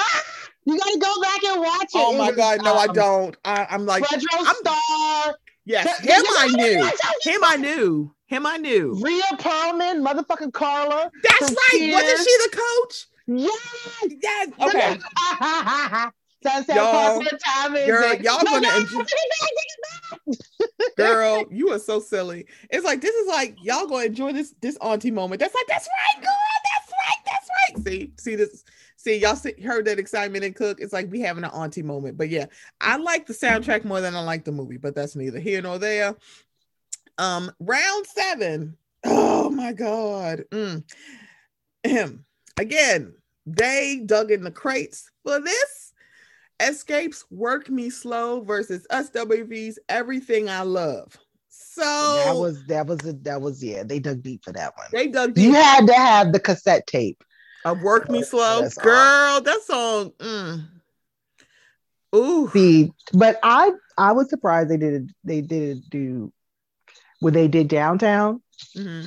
You gotta go back and watch it. Oh my god, no, um, I don't. I, am like Fredro I'm, Starr. Yes, him I knew. Him I knew. Him I knew. Rhea Perlman, motherfucking Carla. That's right. Tears. Wasn't she the coach? Yes. Yes. Okay. Sunset y'all, time is girl, y'all no, gonna no, enjoy. girl, you are so silly. It's like this is like y'all gonna enjoy this this auntie moment. That's like that's right, girl. That's right. That's right. See, see this. See, y'all see, heard that excitement in Cook. It's like we having an auntie moment. But yeah, I like the soundtrack more than I like the movie. But that's neither here nor there. Um, round seven. Oh my god. Mm. Again, they dug in the crates for this Xscape's Work Me Slow versus SWV's Everything I Love. So that was that was a, that was yeah, they dug deep for that one. They dug deep. You had to have the cassette tape. Of Work Me Slow. That's Girl, that song. Mm. Ooh. See, but I I was surprised they did they didn't do when they did downtown. Mm-hmm.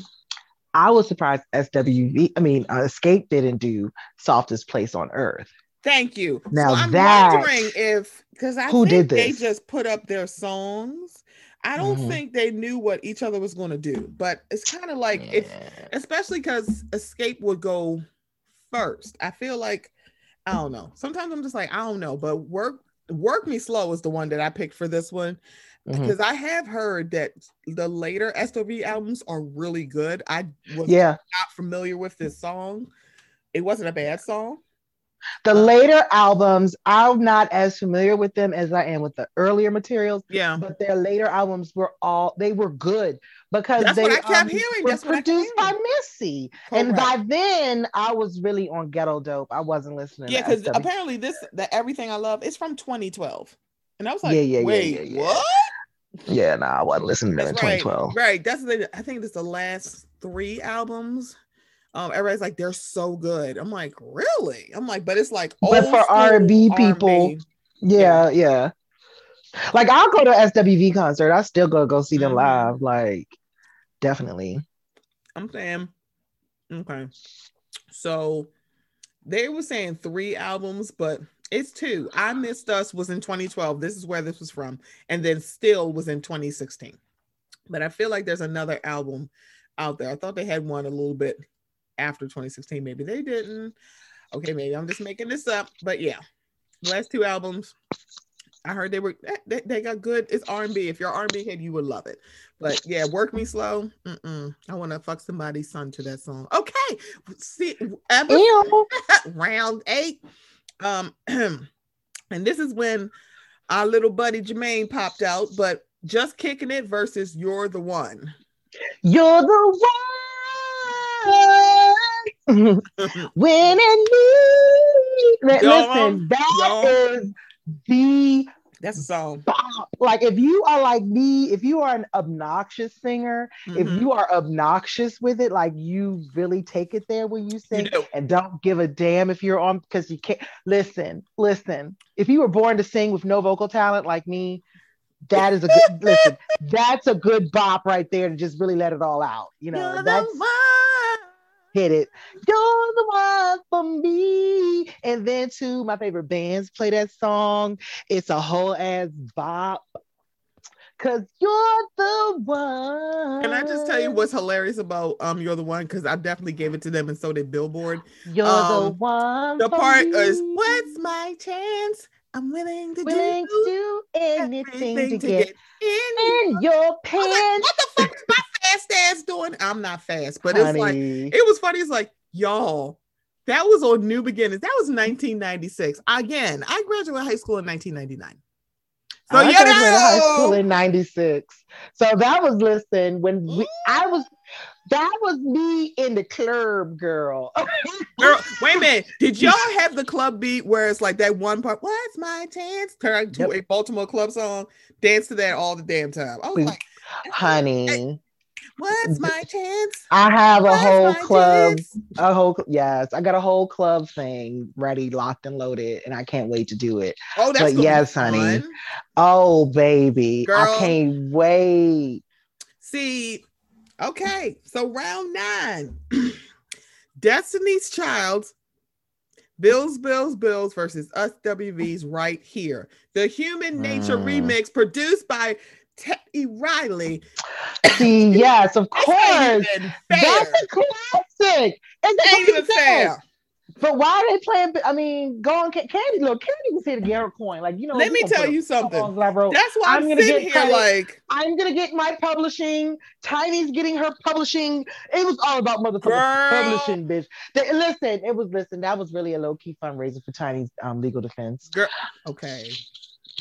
I was surprised SWV, I mean, uh, Xscape didn't do Softest Place on Earth. Thank you. Now so I'm that, wondering if because I who think did this? they just put up their songs. I don't mm-hmm. think they knew what each other was going to do, but it's kind of like yeah. if, especially because Xscape would go first. I feel like I don't know. Sometimes I'm just like I don't know, but work work me slow is the one that I picked for this one mm-hmm. because I have heard that the later SWV albums are really good. I was yeah. not familiar with this song. It wasn't a bad song. The later albums, I'm not as familiar with them as I am with the earlier materials. Yeah. But their later albums were all they were good because That's they what I kept um, hearing. were That's produced by Missy. Correct. And by then I was really on ghetto dope. I wasn't listening. Yeah, because apparently this the everything I love is from 2012. And I was like, yeah, yeah, wait, yeah, yeah, what? Yeah, no, nah, I wasn't listening to that in 2012. Right. That's the I think it's the last three albums um, everybody's like, they're so good. I'm like, really? I'm like, but it's like, but for R&B people, Yeah, yeah. Like I'll go to SWV concert. I still go go see them Mhm. live. Like definitely. I'm saying, okay. So they were saying three albums, but it's two. I Missed Us was in 2012. This is where this was from. And then Still was in 2016. But I feel like there's another album out there. I thought they had one a little bit after 2016. Maybe they didn't. Okay, maybe I'm just making this up. But yeah, the last two albums. I heard they were they, they got good. It's R and B. If you're R and B head, you would love it. But yeah, work me slow. Mm-mm. I want to fuck somebody's son to that song. Okay, see, round eight. Um, and this is when our little buddy Jermaine popped out, but just kicking it versus you're the one. You're the one when in need. Li- Y'all, Listen, that y'all. is the That's a song. bop. Like if you are like me, if you are an obnoxious singer, if Mhm. you are obnoxious with it, like you really take it there when you You sing do. and don't give a damn if you're on because you can't listen, listen. If you were born to sing with no vocal talent like me, that is a good listen, that's a good bop right there to just really let it all out. You know, You're that's. Hit it. You're the one for me. And then two, my favorite bands play that song. It's a whole ass bop. Cause you're the one. Can I just tell you what's hilarious about um you're the one? Because I definitely gave it to them and so did Billboard. You're the um, one. The part is what's my chance? I'm willing to willing do to do anything everything to get in. in your was like, pants. what the fuck is my fast ass doing? I'm not fast, but it's like it was funny. It's like, y'all, that was on New Beginnings. That was 1996. Again, I graduated high school in 1999. So I graduated high school in '96. So that was listen when we, I was. That was me in the club, girl. girl, wait a minute. Did y'all have the club beat where it's like that one part? What's my chance? Turn to Yep. a Baltimore club song. Dance to that all the damn time. I was like, Honey, what's my chance? I have a What's whole club, chance? a whole yes, I got a whole club thing ready, locked and loaded, and I can't wait to do it. Oh, that's But yes, honey. fun. Oh, baby, Girl. I can't wait. See, okay, so round nine, Destiny's Child, Bills, Bills, Bills versus Us WV's right here. The Human Nature Mm. remix produced by Teddy Riley. See, yes, of course, that's a classic. It's Ain't even fair. But why are they playing? I mean, go on, Kandi. Look, Kandi was here to her coin. Like you know. Let me tell you something. songs that I wrote. That's why I'm I'm, gonna sitting get here credit. like, I'm gonna get my publishing. Tiny's getting her publishing. It was all about motherfucking publishing, bitch. They, listen, it was listen. That was really a low key fundraiser for Tiny's um, legal defense. girl, okay,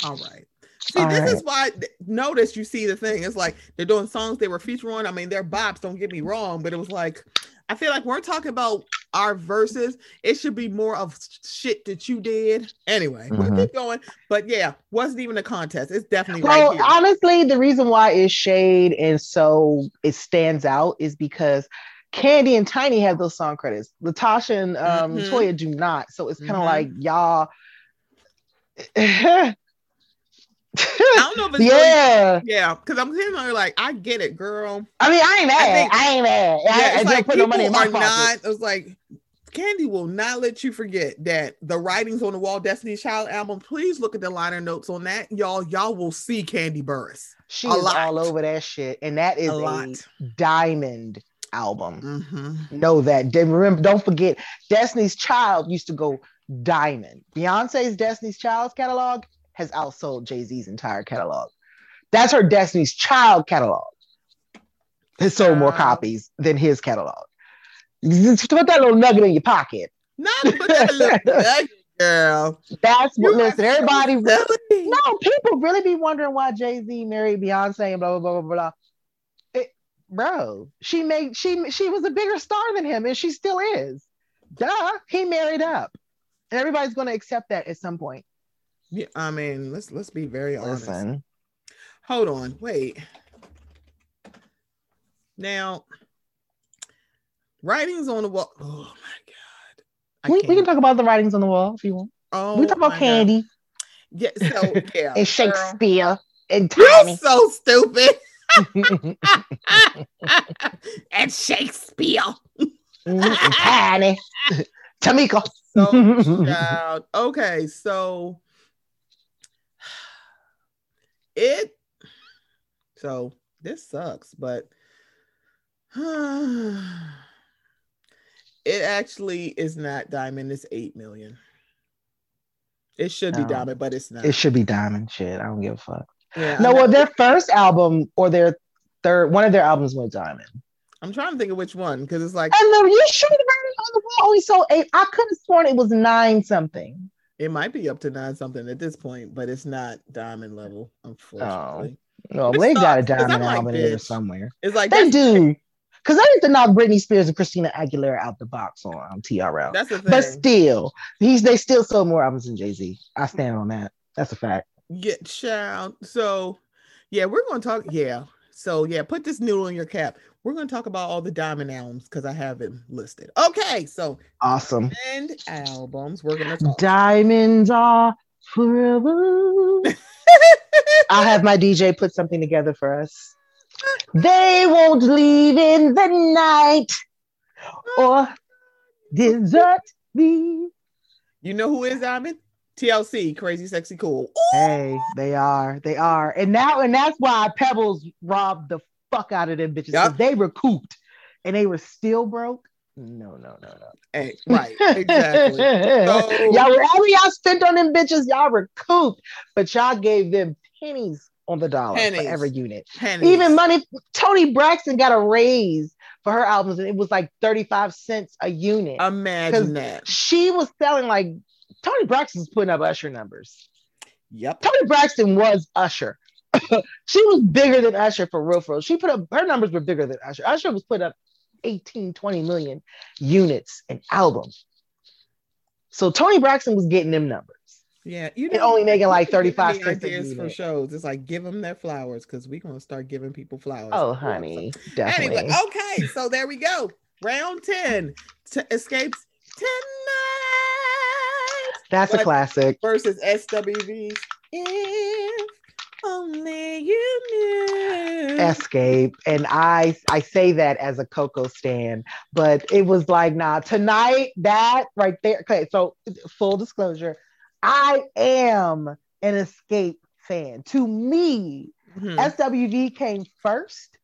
all right. See, All this is why. Notice you see the thing. It's like they're doing songs they were featuring on. I mean, they're bops. Don't get me wrong, but it was like I feel like we're talking about our Verzuz. It should be more of shit that you did. Anyway, we'll Mhm. keep going. But yeah, wasn't even a contest. It's definitely Well, right here. honestly, the reason why it's shade and so it stands out is because Kandi and Tiny have those song credits. LaTocha and um, Mhm. Toya do not. So it's kind of Mhm. like y'all. I don't know if it's really yeah. yeah, because I'm sitting there like I get it, girl. I mean, I ain't mad. I, think- ain't mad. I, Yeah, I it's like put no money in my are pocket. not. It was like Kandi will not let you forget that the writings on the wall, Destiny's Child album. Please look at the liner notes on that, y'all. Y'all will see Kandi Burruss She is lot. all over that shit, and that is a a, lot. diamond album. Mhm. Know that. Remember, don't forget, Destiny's Child used to go diamond. Beyonce's Destiny's Child's catalog has outsold Jay Z's entire catalog. That's her Destiny's Child catalog. Has sold more copies than his catalog. Just Put that little nugget in your pocket. Not but that little nugget, girl. That's what. You listen, everybody. No, people really be wondering why Jay Z married Beyonce and blah blah blah blah blah. It, bro, she made she she was a bigger star than him, and she still is. Duh, he married up, and everybody's going to accept that at some point. Yeah, I mean, let's let's be very honest. Hold on, wait. Now, writings on the wall. Oh my god. We, we can talk about the writings on the wall if you want. Oh, we talk about God. Kandi. Yeah, so yeah. and She'kspere and You're so stupid. and She'kspere. Mm-hmm. and Tiny. Tamika. So child. Okay, so it so this sucks, but it actually is not diamond, it's eight million. It should be diamond, but it's not. It should be diamond shit. I don't give a fuck. yeah, No, well, their first album or their third, one of their albums went diamond. I'm trying to think of which one because it's like And the you the version on the wall only sold eight. I could have sworn it was nine something. It might be up to nine something at this point, but it's not diamond level, unfortunately. Oh. No, Which they got a 'cause diamond like, album in there somewhere. It's like They do. Because I to knock Britney Spears and Christina Aguilera out the box on um, TRL. that's the thing. But still, he's they still sold more albums than Jay Z. I stand on that. That's a fact. Yeah, child. So, yeah, we're going to talk. Yeah. So, yeah, put this noodle in your cap. We're going to talk about all the diamond albums because I have it listed. Okay. So, Awesome. and albums. We're going to talk. Diamonds are forever. I'll have my DJ put something together for us. They won't leave in the night or desert me. you know who is diamond? TLC, Crazy Sexy Cool. Ooh, Hey, they are. They are. And now, and that's why Pebbles robbed the fuck out of them bitches. Yup. They recouped and they were still broke. No, no, no, no. hey, right. Exactly. So- y'all, whatever y'all spent on them bitches, y'all recouped, but y'all gave them pennies on the dollar Pennies. for every unit. Pennies. Even money, Toni Braxton got a raise for her albums, and it was like 35 cents a unit. Imagine that. she was selling like Toni Braxton's putting up Usher numbers. Yep. Toni Braxton was Usher. she was bigger than Usher for real, for real. She put up her numbers were bigger than Usher. Usher was put up 18, 20 million units an album. So Toni Braxton was getting them numbers. Yeah. You And only making like you 35 me cents ideas for shows. It's like give them their flowers because we're going to start giving people flowers. Oh, honey, definitely. Anyway, okay, so there we go. Round 10 to Xscape's tonight That's a classic. versus SWV's Only You Knew. Xscape. And I I say that as a Coko stan, but it was like, nah, tonight, that right there. Okay, so full disclosure, I am an Xscape fan. To me, Mhm. SWV came first,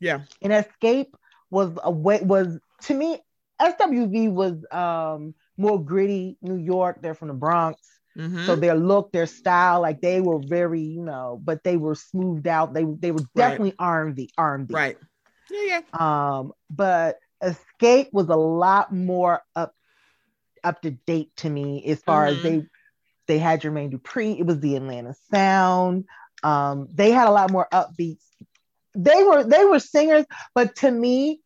Yeah. and Xscape was a way was to me, SWV was um more gritty, New York, they're from the Bronx. Mhm. So their look, their style, like they were very, you know, but they were smoothed out. They they were definitely R&B, R&B. right. Yeah, yeah. Um, but Xscape was a lot more up up to date to me as far as Mhm. they they had Jermaine Dupri. It was the Atlanta sound. Um, they had a lot more upbeats. They were they were singers, but to me,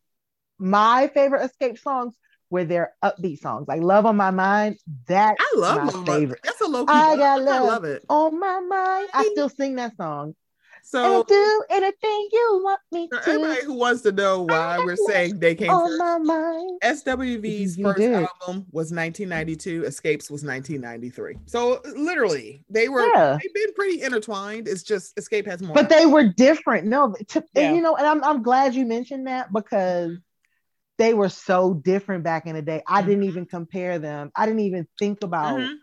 my favorite Xscape songs were their upbeat songs. Like Love on My Mind. That's I love my favorite. That's a low key. I I, got I love. love it. On my mind, I still sing that song. So I'll do anything you want me for to. everybody who wants to know why we're saying they came On first, my mind. SWV's You first did. album was 1992. Xscape's was 1993. So literally, they were Yeah. they've been pretty intertwined. It's just Xscape has more. But they were different. No, to, Yeah. and you know, and I'm I'm glad you mentioned that because they were so different back in the day. I didn't Mhm. even compare them. I didn't even think about Mhm.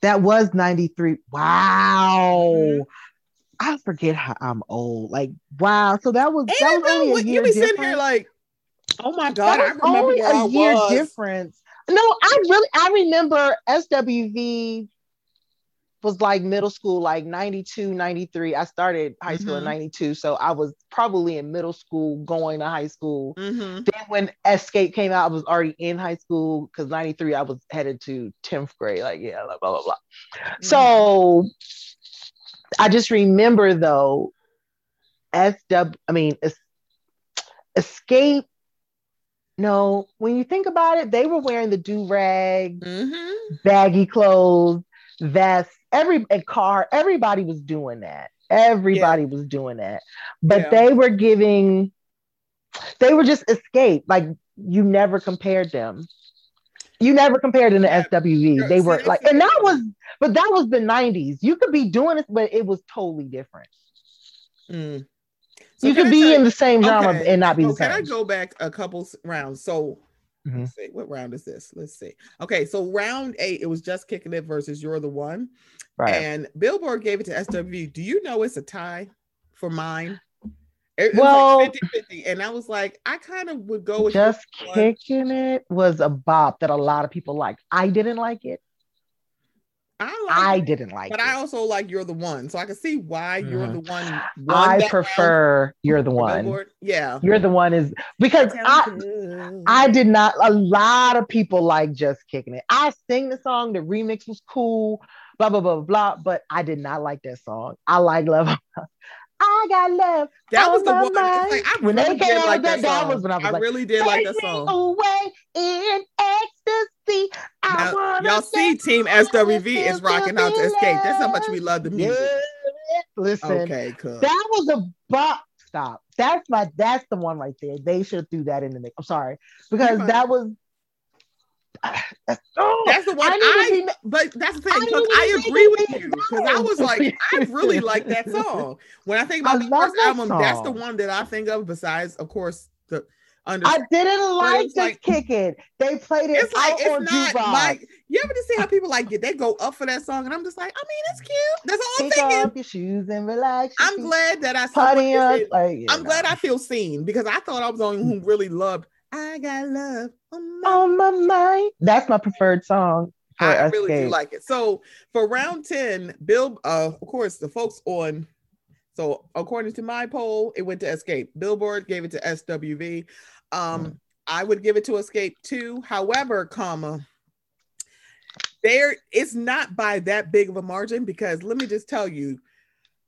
that was 93. Wow. Mhm. I forget how I'm old. Like, wow. So that was Ain't that was only a year you be sitting difference. here like, oh my god, I that was remember only a I year was. difference. No, I really I remember SWV was like middle school, like 92, 93. I started high school in Mhm. 92. So I was probably in middle school going to high school. Mhm. Then when Xscape came out, I was already in high school because 93, I was headed to 10th grade. Like, yeah, blah, blah, blah, blah. So I just remember though, SW, I mean, Es- Xscape. No, when you think about it, they were wearing the do rag, Mhm. baggy clothes, vests, every and car. Everybody was doing that. Everybody was doing that. But Yeah. they were giving, they were just Xscape. Like you never compared them. You never compared in the yeah. SWV. They were like, and that was, but that was the 90s. You could be doing it, but it was totally different. Mm. you could be in the same genre okay. and not be so the same. Can I go back a couple rounds? So Mhm. let's see, what round is this? Let's see. Okay, so round eight, it was just kicking it versus you're the one. Right. And Billboard gave it to SWV. Do you know it's a tie for mine? It, Well- was like 50 50. And I was like, I kind of would go with Just You're One. kicking it was a bop that a lot of people liked. I didn't like it. I like I it, didn't like but it. I also like you're the one. So I can see why you're Mhm. the one. won I that prefer you're the one. Billboard. Yeah. You're the one is because I I did not. A lot of people like just kicking it. I sing the song. The remix was cool. Blah blah blah blah. But I did not like that song. I like love. I got love. that was the my one. It's like, I mind. When they really came did out like with that, that, that song. was when I was like, really did like that song. away in ecstasy. I Now, wanna y'all see Team SWV is rocking out to Xscape. That's how much we love the music. Listen, Okay, cool. that was a bop. Stop. That's my. That's the one right there. They should do that in the mix. I'm sorry because that was. That's, oh, That's the one I I, but that's the thing. I I, agree with you. Because I was like, I really like that song. When I think I about the love first album, that's the one that I think of, besides, of course, the under I didn't like this like- kick it. They played it it's like out it's on not like you ever just see how people like get they go up for that song, and I'm just like, I mean, it's cute. That's all I'm Take thinking. off your shoes and relax. I'm glad that I Party on. Like, I'm glad. I feel seen because I thought I was the only one who really loved. I got love on my on my mind. That's my preferred song. I really do like it. So for round 10, Bill, uh, of course, the folks on, so according to my poll, it went to Xscape. Billboard gave it to SWV. Um, Mm. I would give it to Xscape too. However, comma, there it's not by that big of a margin because let me just tell you,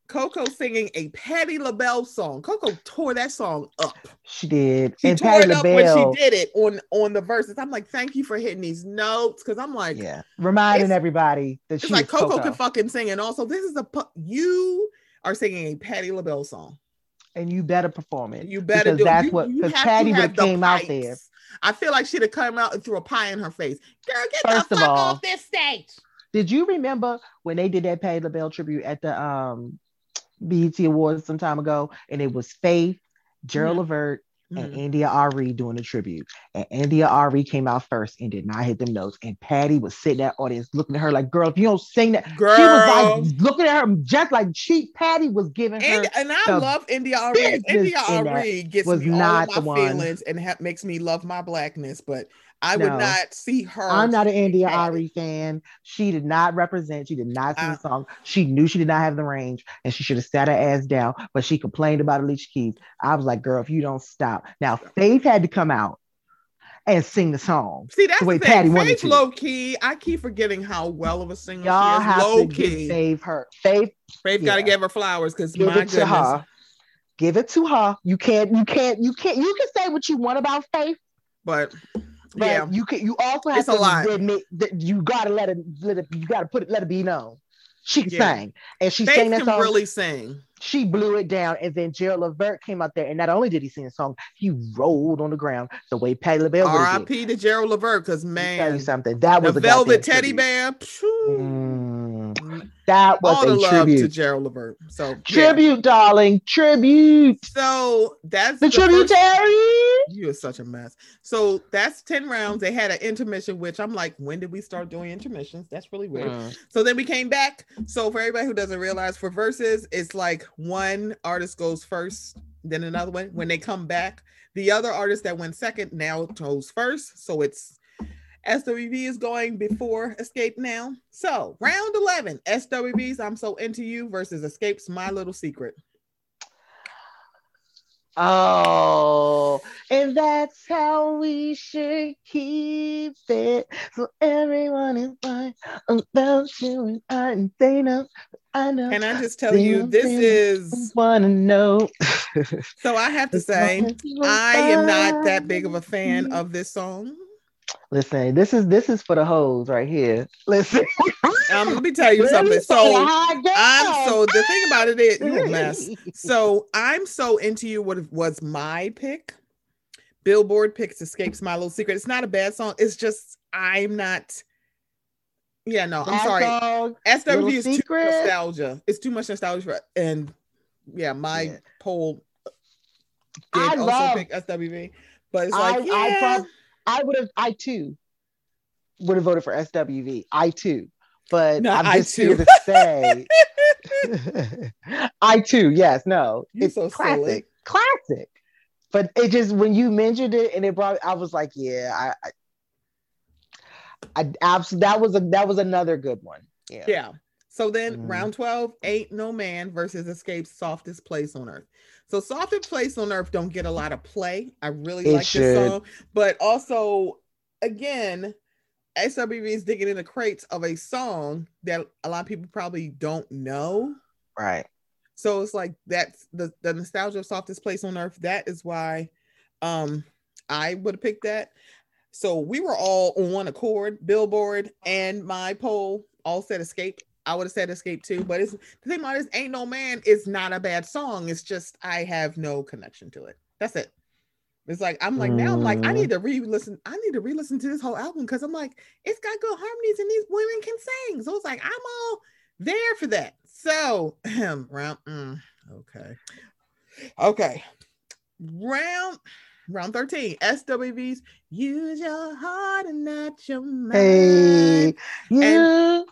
Coko singing a Patti LaBelle song. Coko tore that song up. She did. She and tore Patti it up LaBelle. when she did it on on the Verzuz. I'm like, thank you for hitting these notes because I'm like, Yeah. Reminding everybody that it's she like Coko, Coko. can fucking sing, and also this is a you are singing a Patti LaBelle song. And you better perform it. You better because do that's You- what because have Patti have would the came out there. I feel like she'd have come out and threw a pie in her face. Girl, get First the of fuck all- off this stage. Did you remember when they did that Patti LaBelle tribute at the um BET Awards some time ago? And it was Faith, Gerald Mhm. Levert, and Mhm. India Arie doing a tribute. And India Arie came out first and did not hit them notes. And Patti was sitting in that audience looking at her like, girl, if you don't sing that, Girl, she was like looking at her just like she Patti was giving her and, and I love India Arie. India in Ari gets was me all my one. feelings and ha- makes me love my blackness, but I would not see her. I'm not an India. Ari fan. She did not represent. She did not sing Uh, the song. She knew she did not have the range, and she should have sat her ass down. But she complained about Alicia Keys. I was like, "Girl, if you don't stop." Now Faith had to come out and sing the song. See, that's the the, way thing. Patty wanted Faith to. low key. I keep forgetting how well of a singer Y'all she is. have Low to key. Save her Faith. Faith got to give her flowers because my it to goodness. her. Give it to her. You can't. You can't. You can't. You can say what you want about Faith, But, but yeah, you can. You also have It's to admit that you gotta let it. Let it. You gotta put it. Let it be known. She can Yeah. sing, and she Faith sang that song. really sing. she blew it down. And then Gerald Levert came out there, and not only did he sing a song, he rolled on the ground the way Patti LaBelle would have did. R.I.P. to Gerald Levert because man, Tell you something. That the was a Velvet Teddy. Bear. Mm, that was All the a love to tribute. Gerald Levert. So yeah. Tribute, darling. Tribute. So that's The, first- tributary. You are such a mess. So that's 10 rounds. They had an intermission, which I'm like, when did we start doing intermissions? That's really weird. Mm. So then we came back. So for everybody who doesn't realize, for Verzuz, it's like one artist goes first, then another one. When they come back, the other artist that went second now goes first. So it's SWV is going before Xscape now. So round 11, SWV's I'm So Into You versus Xscape's My Little Secret. Oh, and that's how we should keep it. So everyone is fine about you, and I and they know. I know. Can I just tell you, this is want to know. so I have to say, I am not that big of a fan of this song. Listen, this is this is for the hoes right here. Listen, Um, let me tell you something. So I'm so the thing about it is you a mess. So I'm so into you what was my pick Billboard picks Xscape's My Little Secret. It's not a bad song. It's just I'm not. Yeah, no, I'm sorry. song, SWV is too Secret? nostalgia. It's too much nostalgia for and yeah, my Yeah. poll did I also love- pick SWV, but it's I, like yeah, I, prob- I would have, I too would have voted for SWV. I too. But No, I'm I just too. here to say, I too, yes, no, You're it's so classic, classic. But it just when you mentioned it and it brought, I was like, yeah, I, I, I absolutely that was a that was another good one. Yeah, yeah. So then Mhm. round 12, Ain't No Man versus Xscape's Softest Place on Earth. So Softest Place on Earth don't get a lot of play. I really It like should. this song, but also again, SWV is digging in the crates of a song that a lot of people probably don't know. right. So it's like that's the the nostalgia of softest place on earth. That is why um I would have picked that. So we were all on one accord. Billboard and my poll all said Xscape. I would have said Xscape too, but it's the thing about this ain't no man is not a bad song. It's just I have no connection to it. That's it. It's like I'm like now I'm like I Mm. need to re-listen. I need to re-listen to this whole album because I'm like it's got good harmonies and these women can sing. So it's like I'm all there for that. So round mm, okay. Okay. Round round 13. SWV's use your heart and not your mind. Hey, you.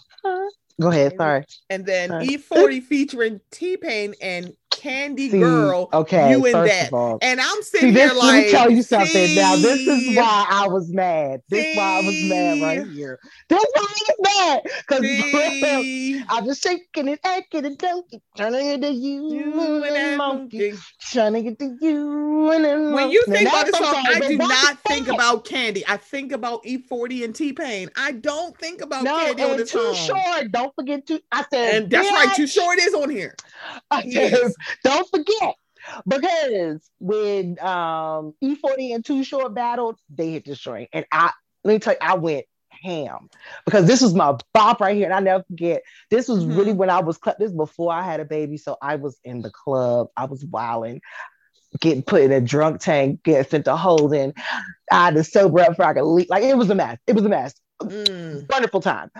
Go ahead. Sorry. And then Sorry. E40 featuring T-Pain and Kandi See, Girl. Okay. you and that. all, And I'm sitting See, this, here let like me tell you something. Now, this is why I was mad. This is why I was mad right here. This why I was mad. Because see, I was shaking and acting and dunking, to get to you, you and that monkey, monkey. trying to get to you and then When you think about that's song, I do not think about Kandi. I think about E40 and T-Pain. I don't think about no, Kandi on and this too song. short. Don't forget to. I said, And that's right, Too. Short is on here. I Yes. said, don't forget. Because when um E40 and Too Short battled, they hit the string. And I let me tell you, I went ham because this was my bop right here. And I never forget. This was Mhm. really when I was this before I had a baby. So I was in the club. I was wilding, getting put in a drunk tank, getting sent to holding. I had to sober up for I could leave. Like it was a mess. It was a mess. Mm, Wonderful time.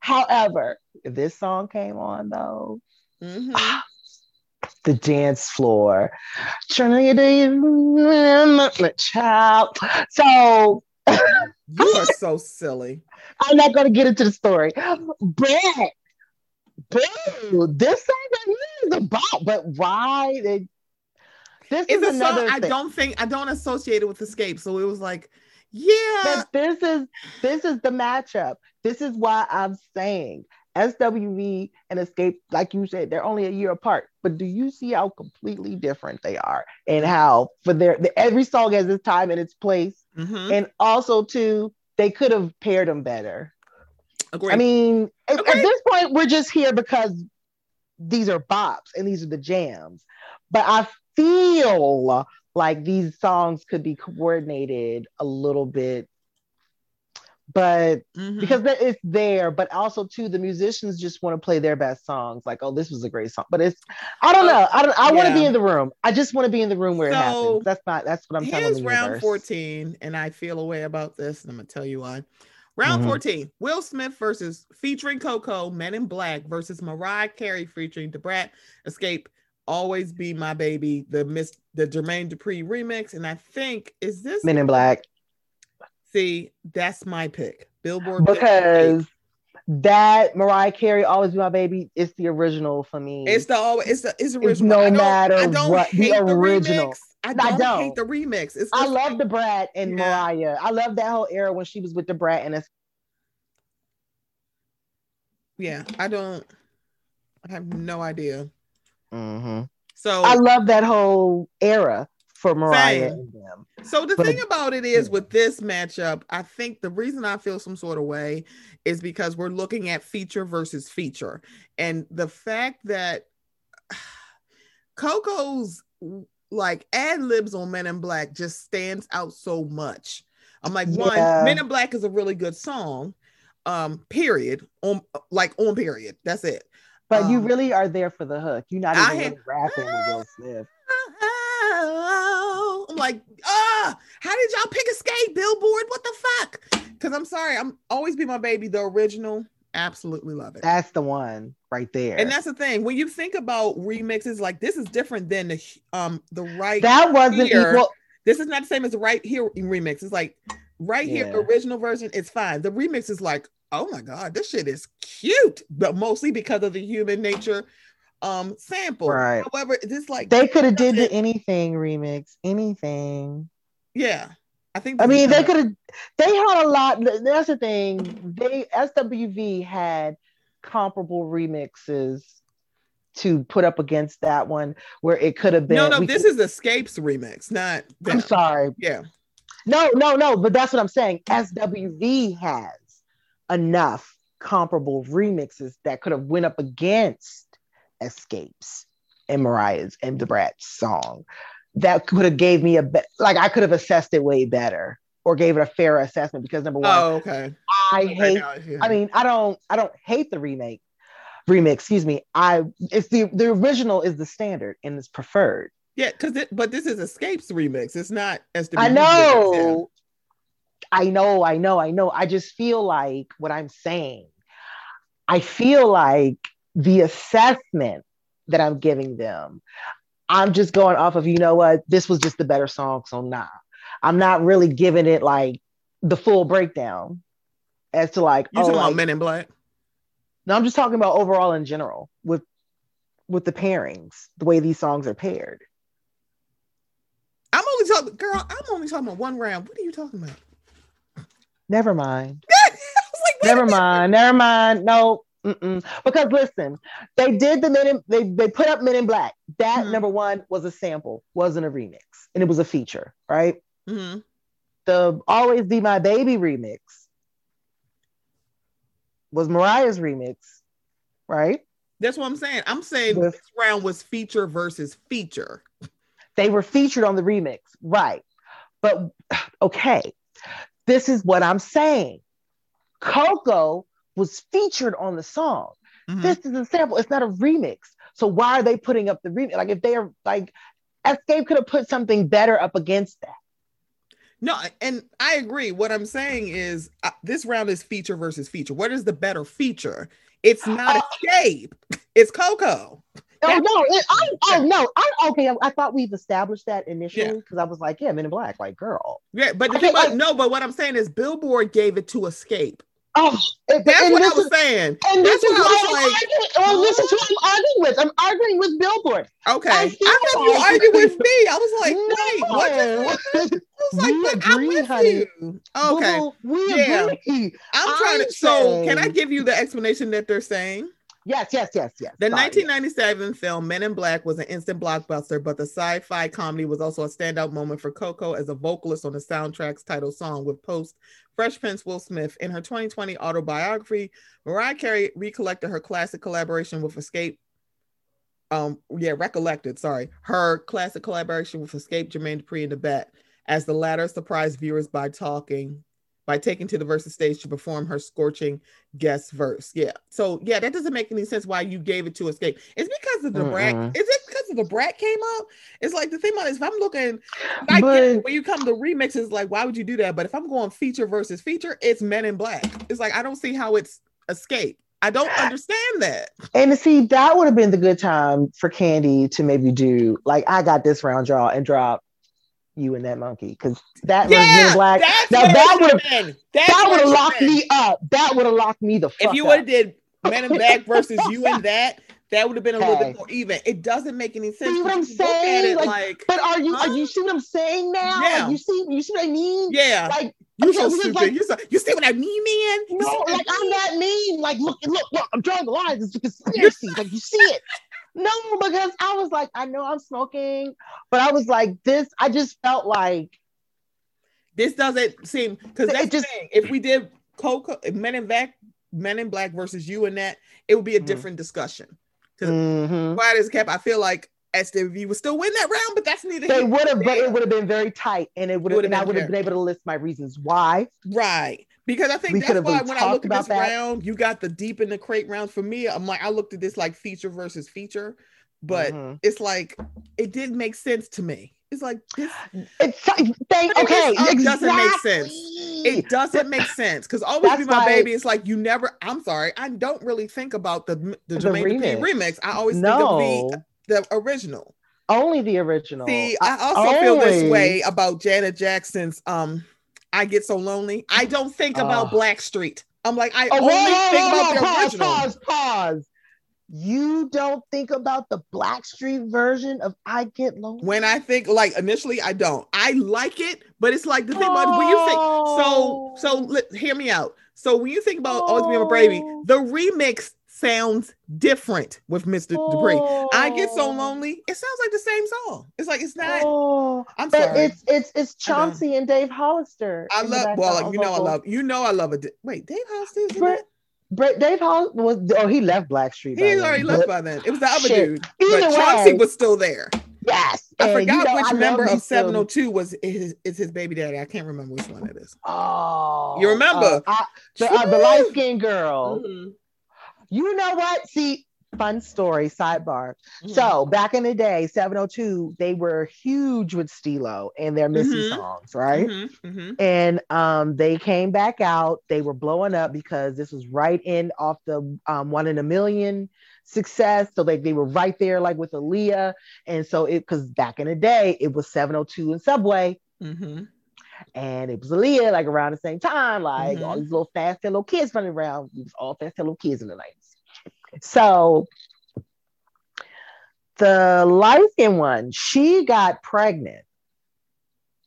However, this song came on though, mhm. the dance floor. Child. So You are so silly. I'm not going to get into the story, but boo, this song is about. But why? This It's is a song another I don't think I don't associate it with Xscape. So it was like, yeah. But this is this is the matchup. This is why I'm saying SWV and Xscape, like you said, they're only a year apart. But do you see how completely different they are, and how for their the, every song has its time and its place, Mhm. and also too they could have paired them better. Agreed. I mean, at, at this point, we're just here because these are bops and these are the jams. But I feel like these songs could be coordinated a little bit, but Mhm. because that- it's there, but also too, the musicians just want to play their best songs. Like, oh, this was a great song, but it's I don't Uh, know. I don't. I want to be in the room. I just want to be in the room where it happens. That's not. That's what I'm telling you. The round universe. 14, and I feel a way about this, and I'm gonna tell you why. Round Mhm. 14, Will Smith versus featuring Coko, Men in Black versus Mariah Carey featuring Debrat, Xscape, Always Be My Baby, the Miss the Jermaine Dupri remix. And I think is this Men in Black. See, that's my pick. Billboard because that Mariah Carey always be my baby. It's the original for me. It's the always it's the it's original. no I matter I don't what, the hate the, original. remix. I don't, hate don't. the remix. It's I love like- Da Brat and Yeah. Mariah. I love that whole era when she was with Da Brat and it's yeah, I don't I have no idea. Mhm. So I love that whole era for Mariah Same. and them. So the But- thing about it is yeah. with this matchup, I think the reason I feel some sort of way is because we're looking at feature versus feature. And the fact that Coko's like ad libs on Men in Black just stands out so much. I'm like, one, Yeah. Men in Black is a really good song. Um, period. On like on period. That's it. But you Um, really are there for the hook. You're not even had- really rapping with Will Smith. I'm like, ah, How did y'all pick Xscape, Billboard? What the fuck? Because I'm sorry, I'm always be my baby. The original, absolutely love it. That's the one right there. And that's the thing. When you think about remixes, like this is different than the um the right. that wasn't here. equal. This is not the same as the right here remix. It's like right here, Yeah. the original version is fine. The remix is like, oh my god, this shit is cute, but mostly because of the human nature um sample. Right. However, this like They could have did the anything remix, anything. yeah. I think. I mean, they could have. They had a lot. That's the thing. They SWV had comparable remixes to put up against that one, where it could have been. No, no, this could- is Xscape's remix, not. I'm sorry. Yeah. No, no, no. But that's what I'm saying. SWV has enough comparable remixes that could have went up against Xscape's and Mariah's and Da Brat's song. That could have gave me a be- like I could have assessed it way better or gave it a fair assessment because number one, Oh, okay. I Right hate. now, yeah. I mean, I don't. I don't hate the remake. Remix, excuse me. I it's the the original is the standard and it's preferred. yeah, because it, but this is Xscape's remix. It's not SWV. I know. I know, I know, I know. I just feel like what I'm saying, I feel like the assessment that I'm giving them, I'm just going off of, you know what, this was just the better song. So nah. I'm not really giving it like the full breakdown as to like, You oh, talking about Men in Black? no, I'm just talking about overall in general with with the pairings, the way these songs are paired. I'm only talking, girl. I'm only talking about one round. What are you talking about? Never mind. I was like, Never mind. Never mind. No. Mm-mm. Because listen, they did the men in, they they put up Men in Black. That Mhm. number one was a sample, wasn't a remix, and it was a feature, right? Mhm. The Always Be My Baby remix was Mariah's remix, right? That's what I'm saying. I'm saying With- this round was feature versus feature. They were featured on the remix, right? But okay, this is what I'm saying. Coko was featured on the song. Mhm. This is a sample. It's not a remix. So why are they putting up the remix? Like if they are like Xscape could have put something better up against that. No, and I agree. What I'm saying is uh, this round is feature versus feature. What is the better feature? It's not Xscape. It's Coko. Oh no! It, I, oh no! I okay. I, I thought we've established that initially Yeah. because I was like, yeah, Men in Black, like girl. Yeah, but the Okay, thing about- like- no, but what I'm saying is Billboard gave it to Xscape. Oh, That's what I was is- saying. And this That's is what I I'm like, arguing. Well, this is what I'm arguing with. I'm arguing with Billboard. Okay. I I, thought you argued with me. I was like, wait, what just I was like, I'm with honey. you. Okay. We Yeah. agree. I'm trying to so can I give you the explanation that they're saying? Yes, yes, yes, yes. The Sorry. 1997 film Men in Black was an instant blockbuster, but the sci-fi comedy was also a standout moment for Coko as a vocalist on the soundtrack's title song with post Fresh Prince Will Smith. In her 2020 autobiography, Mariah Carey recollected her classic collaboration with Xscape. Um, yeah, recollected, sorry, her classic collaboration with Xscape, Jermaine Dupri, and the Bet, as the latter surprised viewers by talking, by taking to the versus stage to perform her scorching guest verse. Yeah. So yeah, that doesn't make any sense why you gave it to Xscape. It's because of Da Brat. Mm-mm. Is it because of Da Brat came up? It's like the thing about it is if I'm looking, I But- it, when you come to remixes, like why would you do that? But if I'm going feature versus feature, it's Men in Black. It's like I don't see how it's Xscape. I don't understand that. And see, that would have been the good time for Kandi to maybe do like I got this round draw and drop you and that monkey because that was Yeah, Black. that's Now that would've- been. That would have locked been. me up. That would have locked me the fuck If you would have did Men in Black versus you and that, that would have been a little bit more even. It doesn't make any sense. See what I'm because you look at saying? Like, like, But are you? Huh? Are you see what I'm saying now? Yeah. Like, you see? You see what I mean? yeah, Like you okay, so stupid. like- you so you see what I mean, man? You no, see I like I'm mean? Like look, look, look. I'm drawing the lines. It's a conspiracy. like you see it. No, because I was like, I know I'm smoking, but I was like, this. I just felt like This doesn't seem because that's just- thing. If we did Coko Men in Black, Men in Black versus you and that, it would be a Mhm. different discussion. mhm. Quiet as kept. I feel like SWV would still win that round, but that's neither they would have, but it would have been very tight, and it would have, and I would have been able to list my reasons why. Right. Because I think We that's why when I look at this that. round, you got the deep in the crate round. For me, I'm like, I looked at this like feature versus feature, but Mhm. it's like it didn't make sense to me. It's like this. It's thank, But it okay. just, uh, doesn't make sense. It doesn't make sense because always be my like- baby. It's like you never. I'm sorry, I don't really think about the the, The Jermaine remix. remix. I always no, think of the the original. only the original. See, I also feel this way about Janet Jackson's um I Get So Lonely. I don't think about ah. Oh. Blackstreet. I'm like, I Oh, only whoa, think whoa, about whoa, the pause, original. Pause, pause. You don't think about the Blackstreet version of "I Get Lonely." When I think like initially, I don't. I like it, but it's like the thing about when you think so so let, hear me out. So when you think about Always Be My Baby, Oh. the remix sounds different with Mr. Dupri. I Get So Oh. Lonely, it sounds like the same song. It's like it's not. Oh, I'm but sorry. it's it's it's Chauncey and Dave Hollister. I love well, you know I love you know I love it. Wait, Dave Hollister is in Brett- Brett Dave Hall was oh he left Blackstreet. He already left by then. It was the other Shit. dude. Either but Chauncey was still there. yes. I and you forgot know, which I member of some- 702 was is, is his baby daddy. I can't remember which one it is. Oh, You remember? uh, I- the, uh, the light skinned girl. Mhm. You know what? See, fun story, sidebar. Mhm. So back in the day, 702, they were huge with Steelo and their Missy Mhm. songs, right? Mhm, mhm. And um, they came back out. They were blowing up because this was right in off the um, one in a million success. So like they were right there, like with Aaliyah. And so it because back in the day, it was 702 and Subway. And it was Aaliyah, like around the same time, like Mhm. all these little fast little kids running around. It was all fast little kids in the 90s. So the light skinned one, she got pregnant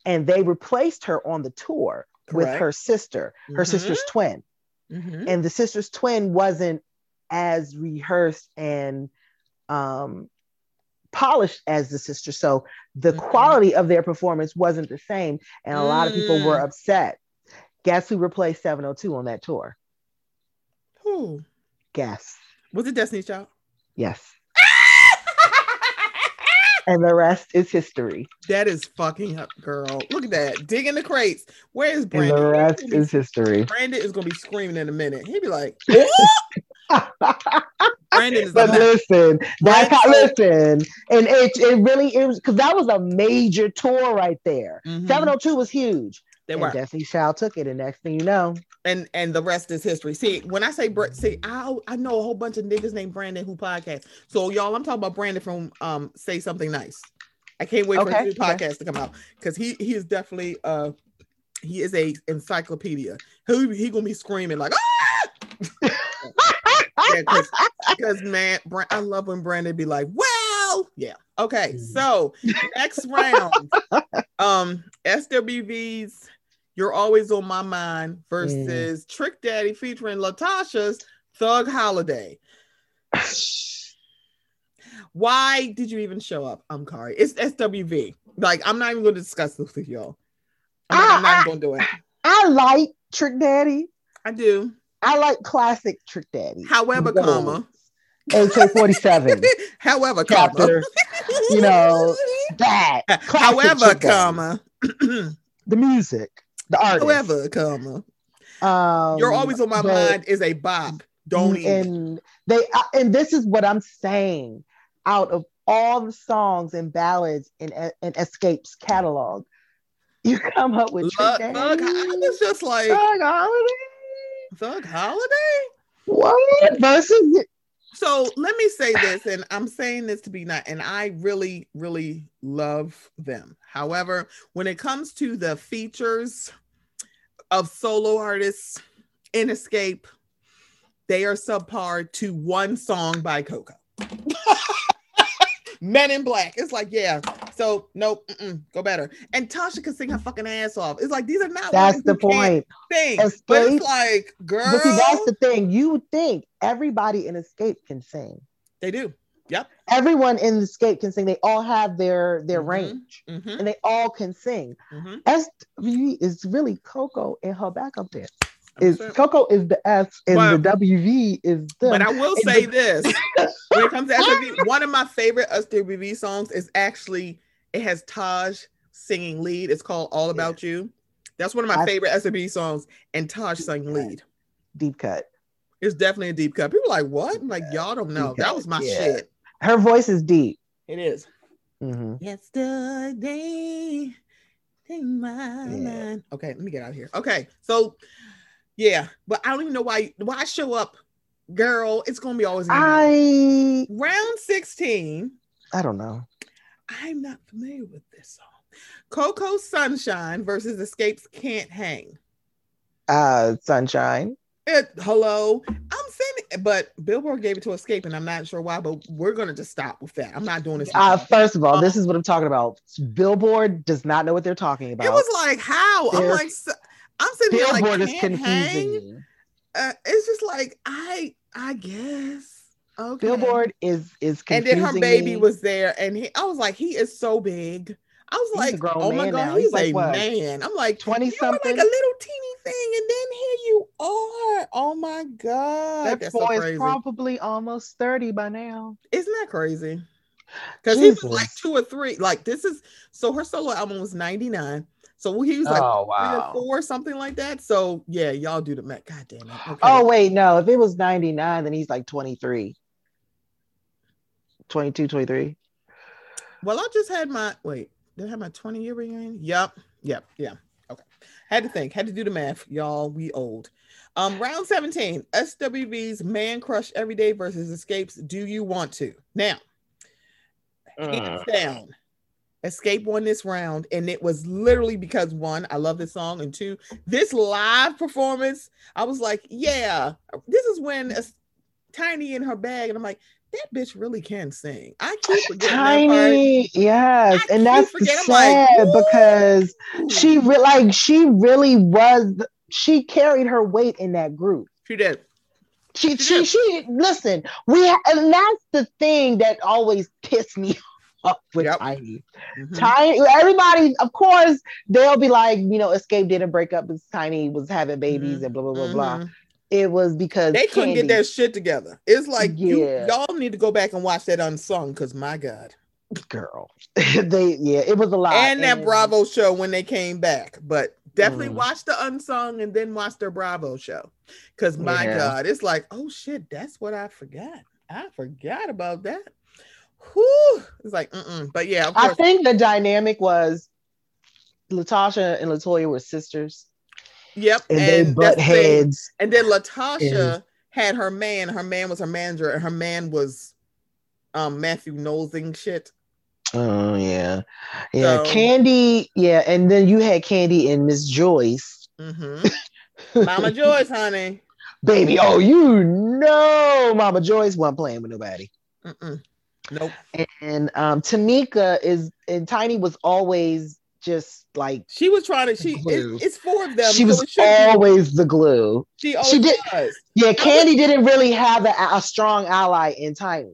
and they replaced her on the tour with her sister, her Mhm. sister's twin. Mhm. And the sister's twin wasn't as rehearsed and um, polished as the sister. So the Mhm. quality of their performance wasn't the same. And a lot of people were Mm. upset. Guess who replaced 702 on that tour? Who? Guess. Was it Destiny's Child? Yes. And the rest is history. that is fucking up, girl. Look at that. Digging the crates. Where is Brandon? And the rest be- is history. Brandon is gonna be screaming in a minute. He'd be like, Brandon is but listen, that's how listen, and it it really it was because that was a major tour right there. Mhm. 702 was huge. They and were. Destiny Child took it, and next thing you know, and and the rest is history. See, when I say Br- see, I I know a whole bunch of niggas named Brandon who podcast. So y'all, I'm talking about Brandon from um Say Something Nice. I can't wait for Okay, his new okay. podcast to come out because he he is definitely uh he is a encyclopedia. He he gonna be screaming like ah because man, Bra- I love when Brandon be like, well, yeah, okay. Mhm. So next round, um, SWV's "You're Always on My Mind" versus Trick Daddy featuring LaTocha's "Thug Holiday." Why did you even show up? I'm sorry. It's SWV. Like, I'm not even going to discuss this with y'all. I'm, like, I'm not Ah, going to do it. I like Trick Daddy. I do. I like classic Trick Daddy. However, comma. AK 47. However, comma. Chapter, you know, that. However, comma. The music, the artist. However, comma. um, You're always on my but- mind is a bop. Don't even. and they uh, and this is what I'm saying. Out of all the songs and ballads in in Xscape's catalog, you come up with Thug, Thug, Daddy, I was just like Thug Holiday. Thug Holiday. What versus? So let me say this, and I'm saying this to be not, and I really, really love them. However, when it comes to the features of solo artists in Xscape, they are subpar to one song by Coko. Men in Black. It's like, yeah. So nope, go better. And Tasha can sing her fucking ass off. It's like these are not That's the point. Sing, but it's like, girl, But see, that's the thing. You would think everybody in Xscape can sing. they do. Yep. Everyone in the Xscape can sing. They all have their their Mhm. range, hmm and they all can sing. hmm SWV is really Coko and her backup dance. Is. Coko is the S and But- the WV is the. But I will say the- this: when it comes to SWV, one of my favorite SWV songs is actually it has Taj singing lead. It's called "All About You." That's one of my I- favorite SWV songs, and Taj sang lead. deep cut. It's definitely a deep cut. People are like, "What?" I'm like, y'all don't know. That was my yeah. shit. Her voice is deep. It is. Mm-hmm. Yesterday, take my Yeah. mind. Okay, let me get out of here. Okay, so yeah, but I don't even know why why I show up, girl. It's gonna be always I round 16. I don't know. I'm not familiar with this song. Coko Sunshine versus Xscape's Can't Hang. Uh, Sunshine. It, hello, I'm saying but Billboard gave it to Xscape, and I'm not sure why, but we're gonna just stop with that. I'm not doing this. Uh, first of all, Um, this is what I'm talking about. Billboard does not know what they're talking about. it was like how I'm like I'm sitting there like Billboard is confusing. hang. Uh, it's just like I I guess okay. Billboard is is confusing and then her baby me. was there, and he, I was like, he is so big. I was He's like, oh my god, now. he's, He's like a what? man. I'm like, twenty you were like a little teeny thing, and then here you are. Oh my god, that that's boy so is probably almost thirty by now. Isn't that crazy? Because he was like two or three. Like this is so her solo album was 99. So he was like oh three or four, something like that. So yeah, y'all do the math. God damn it. Okay. Oh wait, no. If it was 99, then he's like 23. 22, 23. well, I just had my wait. Did I have my 20 year reunion? Yep. Yep. Yeah. Okay. Had to think, had to do the math. Y'all, we old. Um, round 17, SWV's Man Crush Every Day versus Xscape's. Do you want to? Now, hands down. Xscape won this round, and it was literally because one, I love this song, and two, this live performance. I was like, yeah, this is when a, Tiny in her bag, and I'm like, that bitch really can sing. I keep forgetting Tiny, yes, I and that's sad like, because she re- like she really was. She carried her weight in that group. she did. She, She she, she, listen, we, and that's the thing that always pissed me with Yep. Tiny. Mhm. Tiny, everybody, of course, they'll be like, you know, Xscape didn't break up because Tiny was having babies and blah, blah, blah, blah. Mhm. It was because They couldn't Kandi- get their shit together. It's like you, Yeah. y'all need to go back and watch that unsung because my God. girl. they, yeah, it was a lot. and that Bravo show when they came back. But definitely Mm. watch the unsung and then watch their Bravo show. Cause my Yeah. God, it's like, oh shit, that's what I forgot. I forgot about that. Whew. It's like, mm-mm. but yeah, of I think the dynamic was LaTocha and Latoya were sisters, yep. and, they that's butt the heads. And then LaTocha had her man. Her man was her manager, and her man was um Matthew Nosing shit. Oh yeah, yeah. So- Kandi, yeah, and then you had Kandi and Miss Joyce, hmm Mama Joyce, honey. baby. Oh, you know, Mama Joyce wasn't playing with nobody. Mm-mm. Nope. And um, Tamika is, and Tiny was always just like She was trying to. She Glue. it's, four of them. she so was it should be- always the glue. She always she did- was. Yeah, Kandi didn't really have a, a strong ally in Tiny.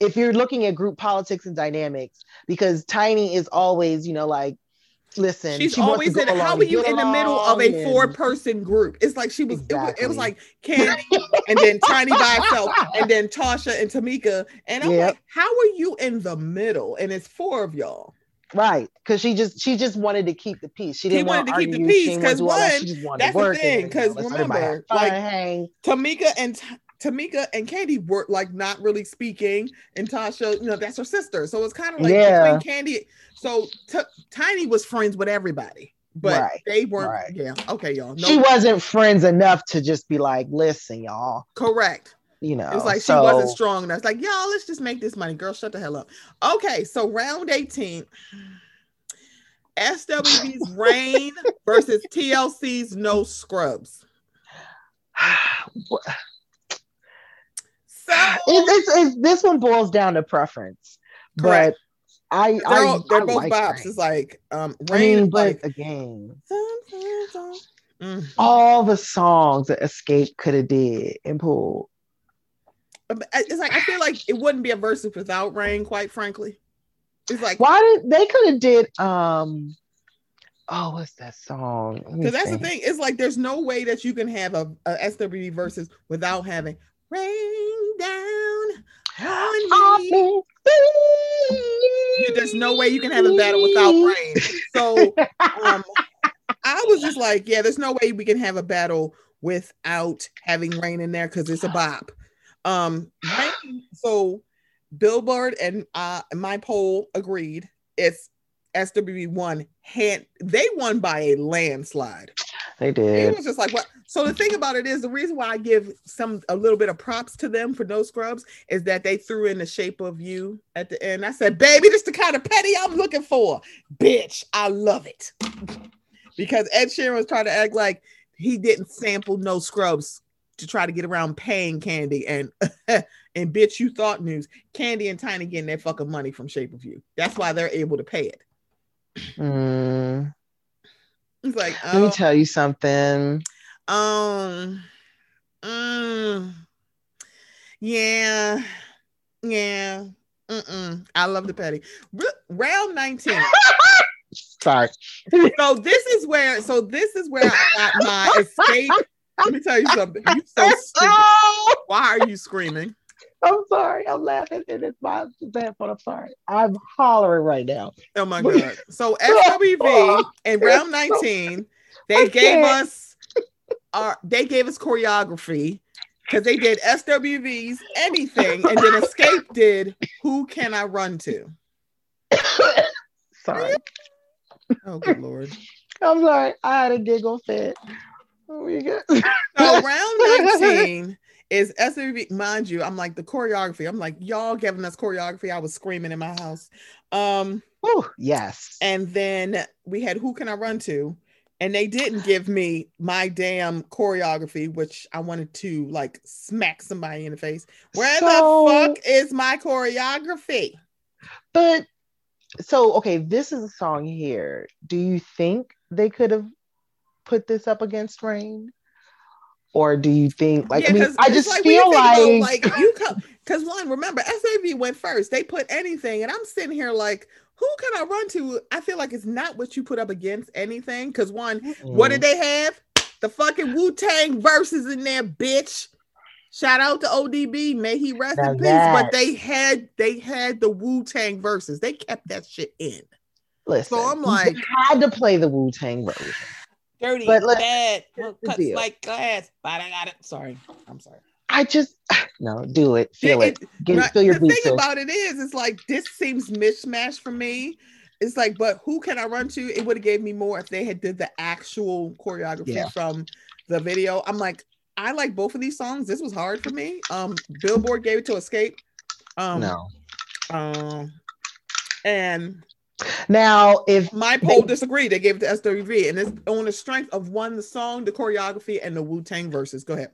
If you're looking at group politics and dynamics, because Tiny is always, you know, like, listen, She's she always in. How are you in the middle of a four-person group? It's like she was. It, was it was like Kandi, and then Tiny by herself, and then Tasha and Tamika. And I'm Yep. like, how are you in the middle? And it's four of y'all. Right, because she just she just wanted to keep the peace. She She didn't want wanted to keep the peace, didn't wanna 'cause do all that, one, she wanted that's the thing, and, you know, 'cause let's let everybody have remember, like. Tamika and Tamika and Kandi were like not really speaking, and Tasha, you know, that's her sister. So it's kind of like Yeah. between Kandi. So T- Tiny was friends with everybody, but Right, they weren't. right. Yeah, okay, y'all. No, She wasn't friends enough to just be like, listen, y'all, correct. you know. it's like so, she wasn't strong enough. It's like, y'all, let's just make this money. Girl, shut the hell up. Okay, so round 18. SWV's Rain versus TLC's No Scrubs. So It's, it's, it's, this one boils down to preference, Correct. but I, they're, I they're I both like bops. It's like um I Rain mean, but like again, Mm. all the songs that Xscape could have did and pulled. It's like I feel like it wouldn't be a versus without Rain, quite frankly. It's like Why did they could have did um oh what's that song? Because that's the thing. It's like there's no way that you can have a, a SWV versus without having rain down on me. There's no way you can have a battle without rain. So um, I was just like, yeah, there's no way we can have a battle without having rain in there because it's a bop. Um, rain, so Billboard and uh my poll agreed. It's SWV won hand they won by a landslide. They did. It was just like what so the thing about it is the reason why I give some a little bit of props to them for no scrubs is that they threw in the shape of you at the end. I said, baby, this is the kind of petty I'm looking for. Bitch, I love it. because Ed Sheeran was trying to act like he didn't sample no scrubs to try to get around paying Kandi and and bitch, you thought news. Kandi and Tiny getting their fucking money from Shape of You. That's why they're able to pay it. Mm, It's like, Let me oh, tell you something. um, mm, yeah, yeah. Mm-mm. I love the petty. R- round 19. Sorry. so this is where so this is where I got my escape. Let me tell you something. You so stupid. Oh, Why are you screaming? I'm sorry. I'm laughing and it's my bad phone. I'm sorry. I'm hollering right now. Oh my god. So SWV in round 19, they gave us our they gave us choreography because they did SWV's anything, and then Xscape did Who Can I Run To? sorry. Oh good lord. I'm sorry. I had a giggle fit. Oh. So round 19 is SWV, mind you, I'm like the choreography. I'm like, y'all giving us choreography. I was screaming in my house. Um, Whew, yes. and then we had Who Can I Run To? And they didn't give me my damn choreography, which I wanted to like smack somebody in the face. Where So- the fuck is my choreography? But so okay, this is a song here. Do you think they could have put this up against Rain? Or do you think like I mean 'cause I just like, feel like, about, like you come because one, remember SAV went first. They put anything, and I'm sitting here like, who can I run to? I feel like it's not what you put up against anything. Because one, what Mm. did they have? The fucking Wu Tang verses in there, bitch. Shout out to ODB, may he rest Now in peace. that- But they had they had the Wu Tang verses. They kept that shit in. listen, so I'm you like- had to play the Wu-Tang version. Dirty, But bad, cuts like glass. But I got it. Sorry, I'm sorry. I just no, do it, feel it. It- Get Right, feel your the thing about it is, it's like this seems mishmash for me. It's like, but who can I run to? It would have gave me more if they had did the actual choreography Yeah. from the video. I'm like, I like both of these songs. This was hard for me. Um, Billboard gave it to Xscape. Um, no. um, and Now if my poll disagreed. They gave it to SWV, and it's on the strength of one, the song, the choreography, and the Wu Tang verses. Go ahead.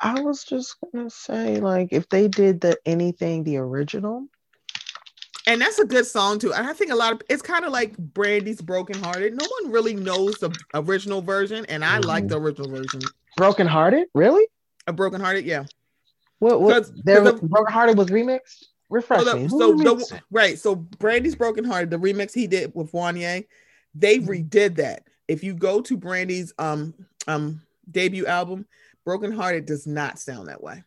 I was just gonna say, like, if they did the anything the original, And that's a good song too. And I think a lot of it's kind of like Brandy's Broken Hearted. No one really knows the original version, and I like the mm-hmm. original version. Broken Hearted, really? A Broken Hearted, yeah. What? What? 'Cause- there 'cause was the- Broken Hearted was remixed. Refresh So, so right, so Brandy's Broken Hearted, the remix he did with Wanya, they Mhm. redid that. If you go to Brandy's um um debut album, Broken Hearted does not sound that way.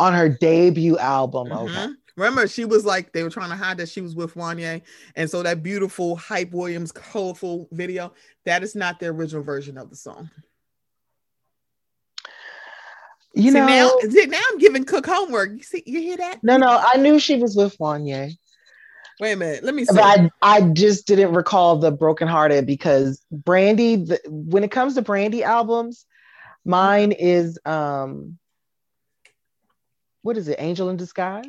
on her debut album. Okay. Mhm. Remember, she was like they were trying to hide that she was with Wanya, and so that beautiful Hype Williams colorful video that is not the original version of the song. You see, know, now, now I'm giving Cook homework. You see, you hear that? no, no, I knew she was with Wanya, Wait a minute, let me see. but I, I just didn't recall the Broken Hearted because Brandy. The, when it comes to Brandy albums, mine is um, what is it? Angel in Disguise.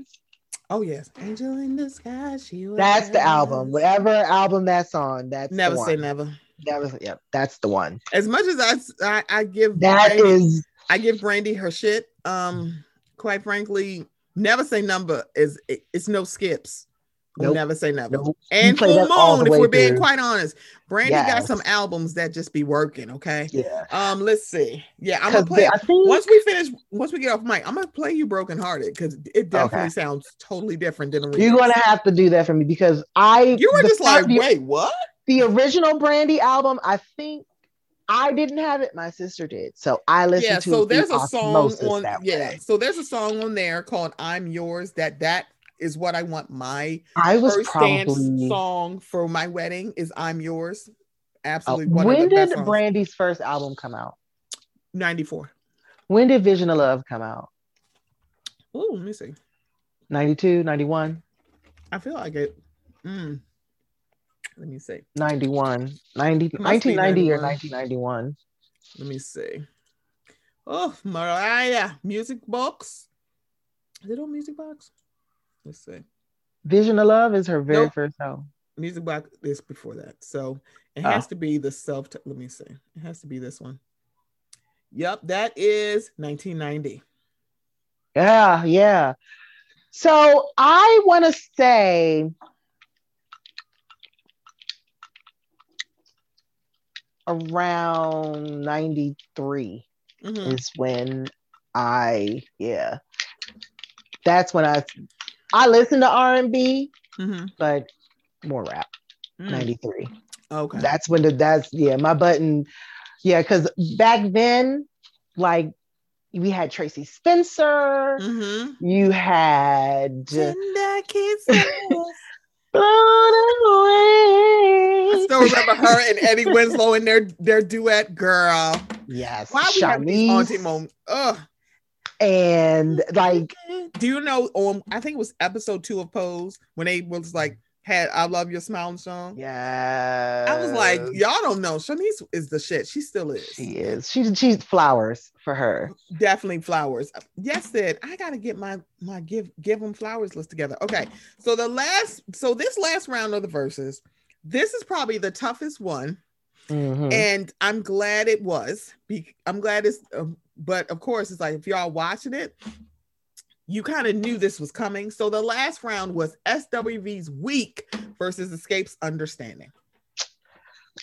oh yes, Angel in Disguise. She was That's the album. Whatever album that's on, that's Never say never. Never. Yep, that's the one. As much as I, I, I give That Brandy, is I give Brandy her shit. Um, quite frankly, never say number is it, it's no skips. Nope. never say never. Nope. And Full Moon, if we're being through. quite honest, Brandy got some albums that just be working. Okay. yeah. Um, let's see. Yeah, I'm gonna play. they- think once we finish, once we get off mic, I'm gonna play you Broken Hearted because it definitely Okay. sounds totally different than the you're gonna have to do that for me because I You were just like, the, wait, what? the original Brandy album. I think I didn't have it. My sister did, so I listened Yeah, to so it there's a song on yeah, way. so there's a song on there called "I'm Yours." That that is what I want my I was first dance probably. song for my wedding is "I'm Yours." Uh, Absolutely, when did. Brandy's first album come out? Ninety four. When did Vision of Love come out? Oh, let me see. 92, 91, I feel like it. Mm. Let me see. 91, 90, 1990 or 1991. Let me see. Oh, Mariah, Music Box. Is it on Music Box? Let's see. Vision of Love is her very Nope. first album. Music Box is before that. So it Oh. has to be the self. let me see. It has to be this one. Yep, that is 1990. Yeah, yeah. So I want to say around 93 Mhm. is when I yeah. That's when I I listen to R&B, Mhm. but more rap. Mm. 93. Okay. That's when the that's yeah, my button. Yeah, because back then, like we had Tracie Spencer, Mhm. you had Tender kisses. Blown Away. I still remember her and Eddie Winslow in their their duet, girl. Yes, Why we have these auntie Shanice. moments? Ugh. And like, Do you know? On I think it was episode two of Pose when they was like had "I Love Your Smiling" song. yeah, I was like, y'all don't know. Shanice is the shit. She still is. she is. She's she's flowers for her. Definitely flowers. Yes, said I gotta get my my give give them flowers list together. Okay, so the last so this last round of the verses, this is probably the toughest one, Mhm. and I'm glad it was. Be, I'm glad it's, um, but of course it's like if y'all watching it, you kind of knew this was coming. So the last round was SWV's Weak versus Xscape's Understanding.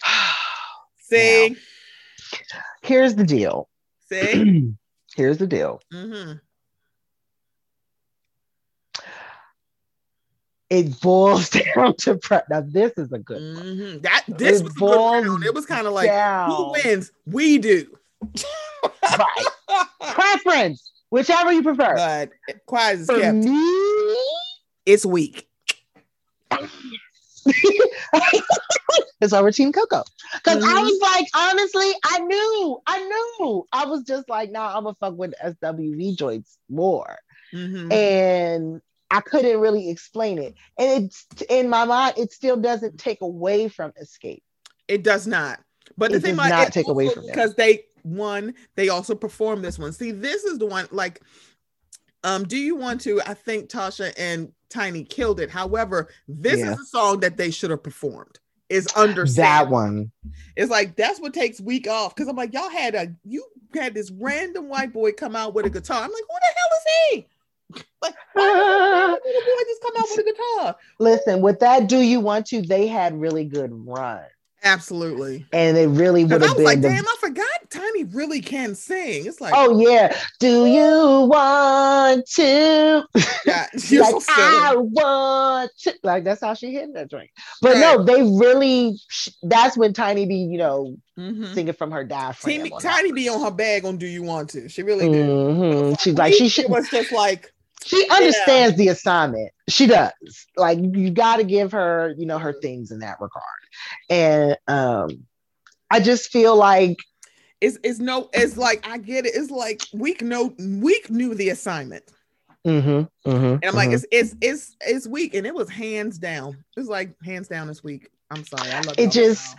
See, Here's the deal. see. Here's the deal. hmm It boils down to pre- now. This is a good one. hmm That this It was a good round. It was kind of like who wins? We do. Right. Preference, whichever you prefer. but quiet as For kept. me, It's weak. it's over Team Coko. Because I Mhm. was like, honestly, I knew, I knew. I was just like, nah, I'm gonna fuck with SWV joints more. Mhm. And I couldn't really explain it. And it's in my mind, it still doesn't take away from Xscape. It does not. But the It thing does not it take away from them. because they one they also performed this one. See, this is the one like um do you want to I think Tasha and Tiny killed it. However, this Yeah. is a song that they should have performed. Is understand That one. It's like that's what takes week off because I'm like y'all had a you had this random white boy come out with a guitar. I'm like, who the hell is he? Like, why did a little boy just come out with a guitar? Listen, with that, do you want to? They had really good run. Absolutely. And it really would have was like, the damn, I forgot Tiny really can sing. It's like, Oh yeah. Do you want to? yeah, like so. I want to. Like that's how she hit that drink. But no, they really. That's when Tiny B, you know, Mhm. singing from her diaphragm. Tiny, Tiny be on her bag on Do You Want to? She really did. Mhm. She's like she should. Was just like, She understands the assignment. She does. Like you got to give her, you know, her things in that regard. And um, I just feel like it's it's no, it's like I get it. It's like week no week knew the assignment. mhm, mhm, And I'm like, mhm. it's it's it's it's weak, and it was hands down. It was like hands down this week. I'm sorry, I love It just-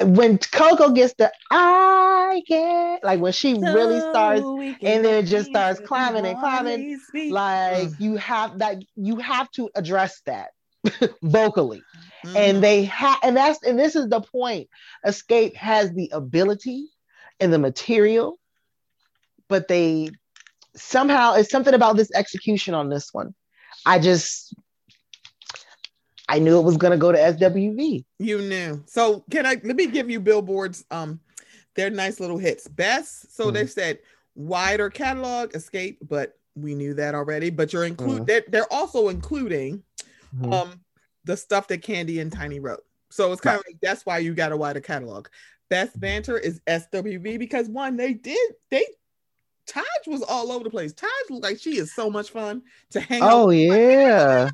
when Coko gets the I get like when she now. really starts So and then it just starts climbing and climbing, like Mm. you have that you have to address that vocally Mhm. and they have and that's and this is the point Xscape has the ability and the material but they somehow it's something about this execution on this one i just i knew it was going to go to swv You knew. So can I let me give you billboards um their nice little hits. Best. So Mhm. they've said wider catalog, Xscape, but we knew that already. But you're include Mhm. they're, they're also including Mhm. um the stuff that Kandi and Tiny wrote. So it's kind of like that's why you got a wider catalog. Best banter is SWV because one, they did they Taj was all over the place. Taj looked like she is so much fun to hang out oh with.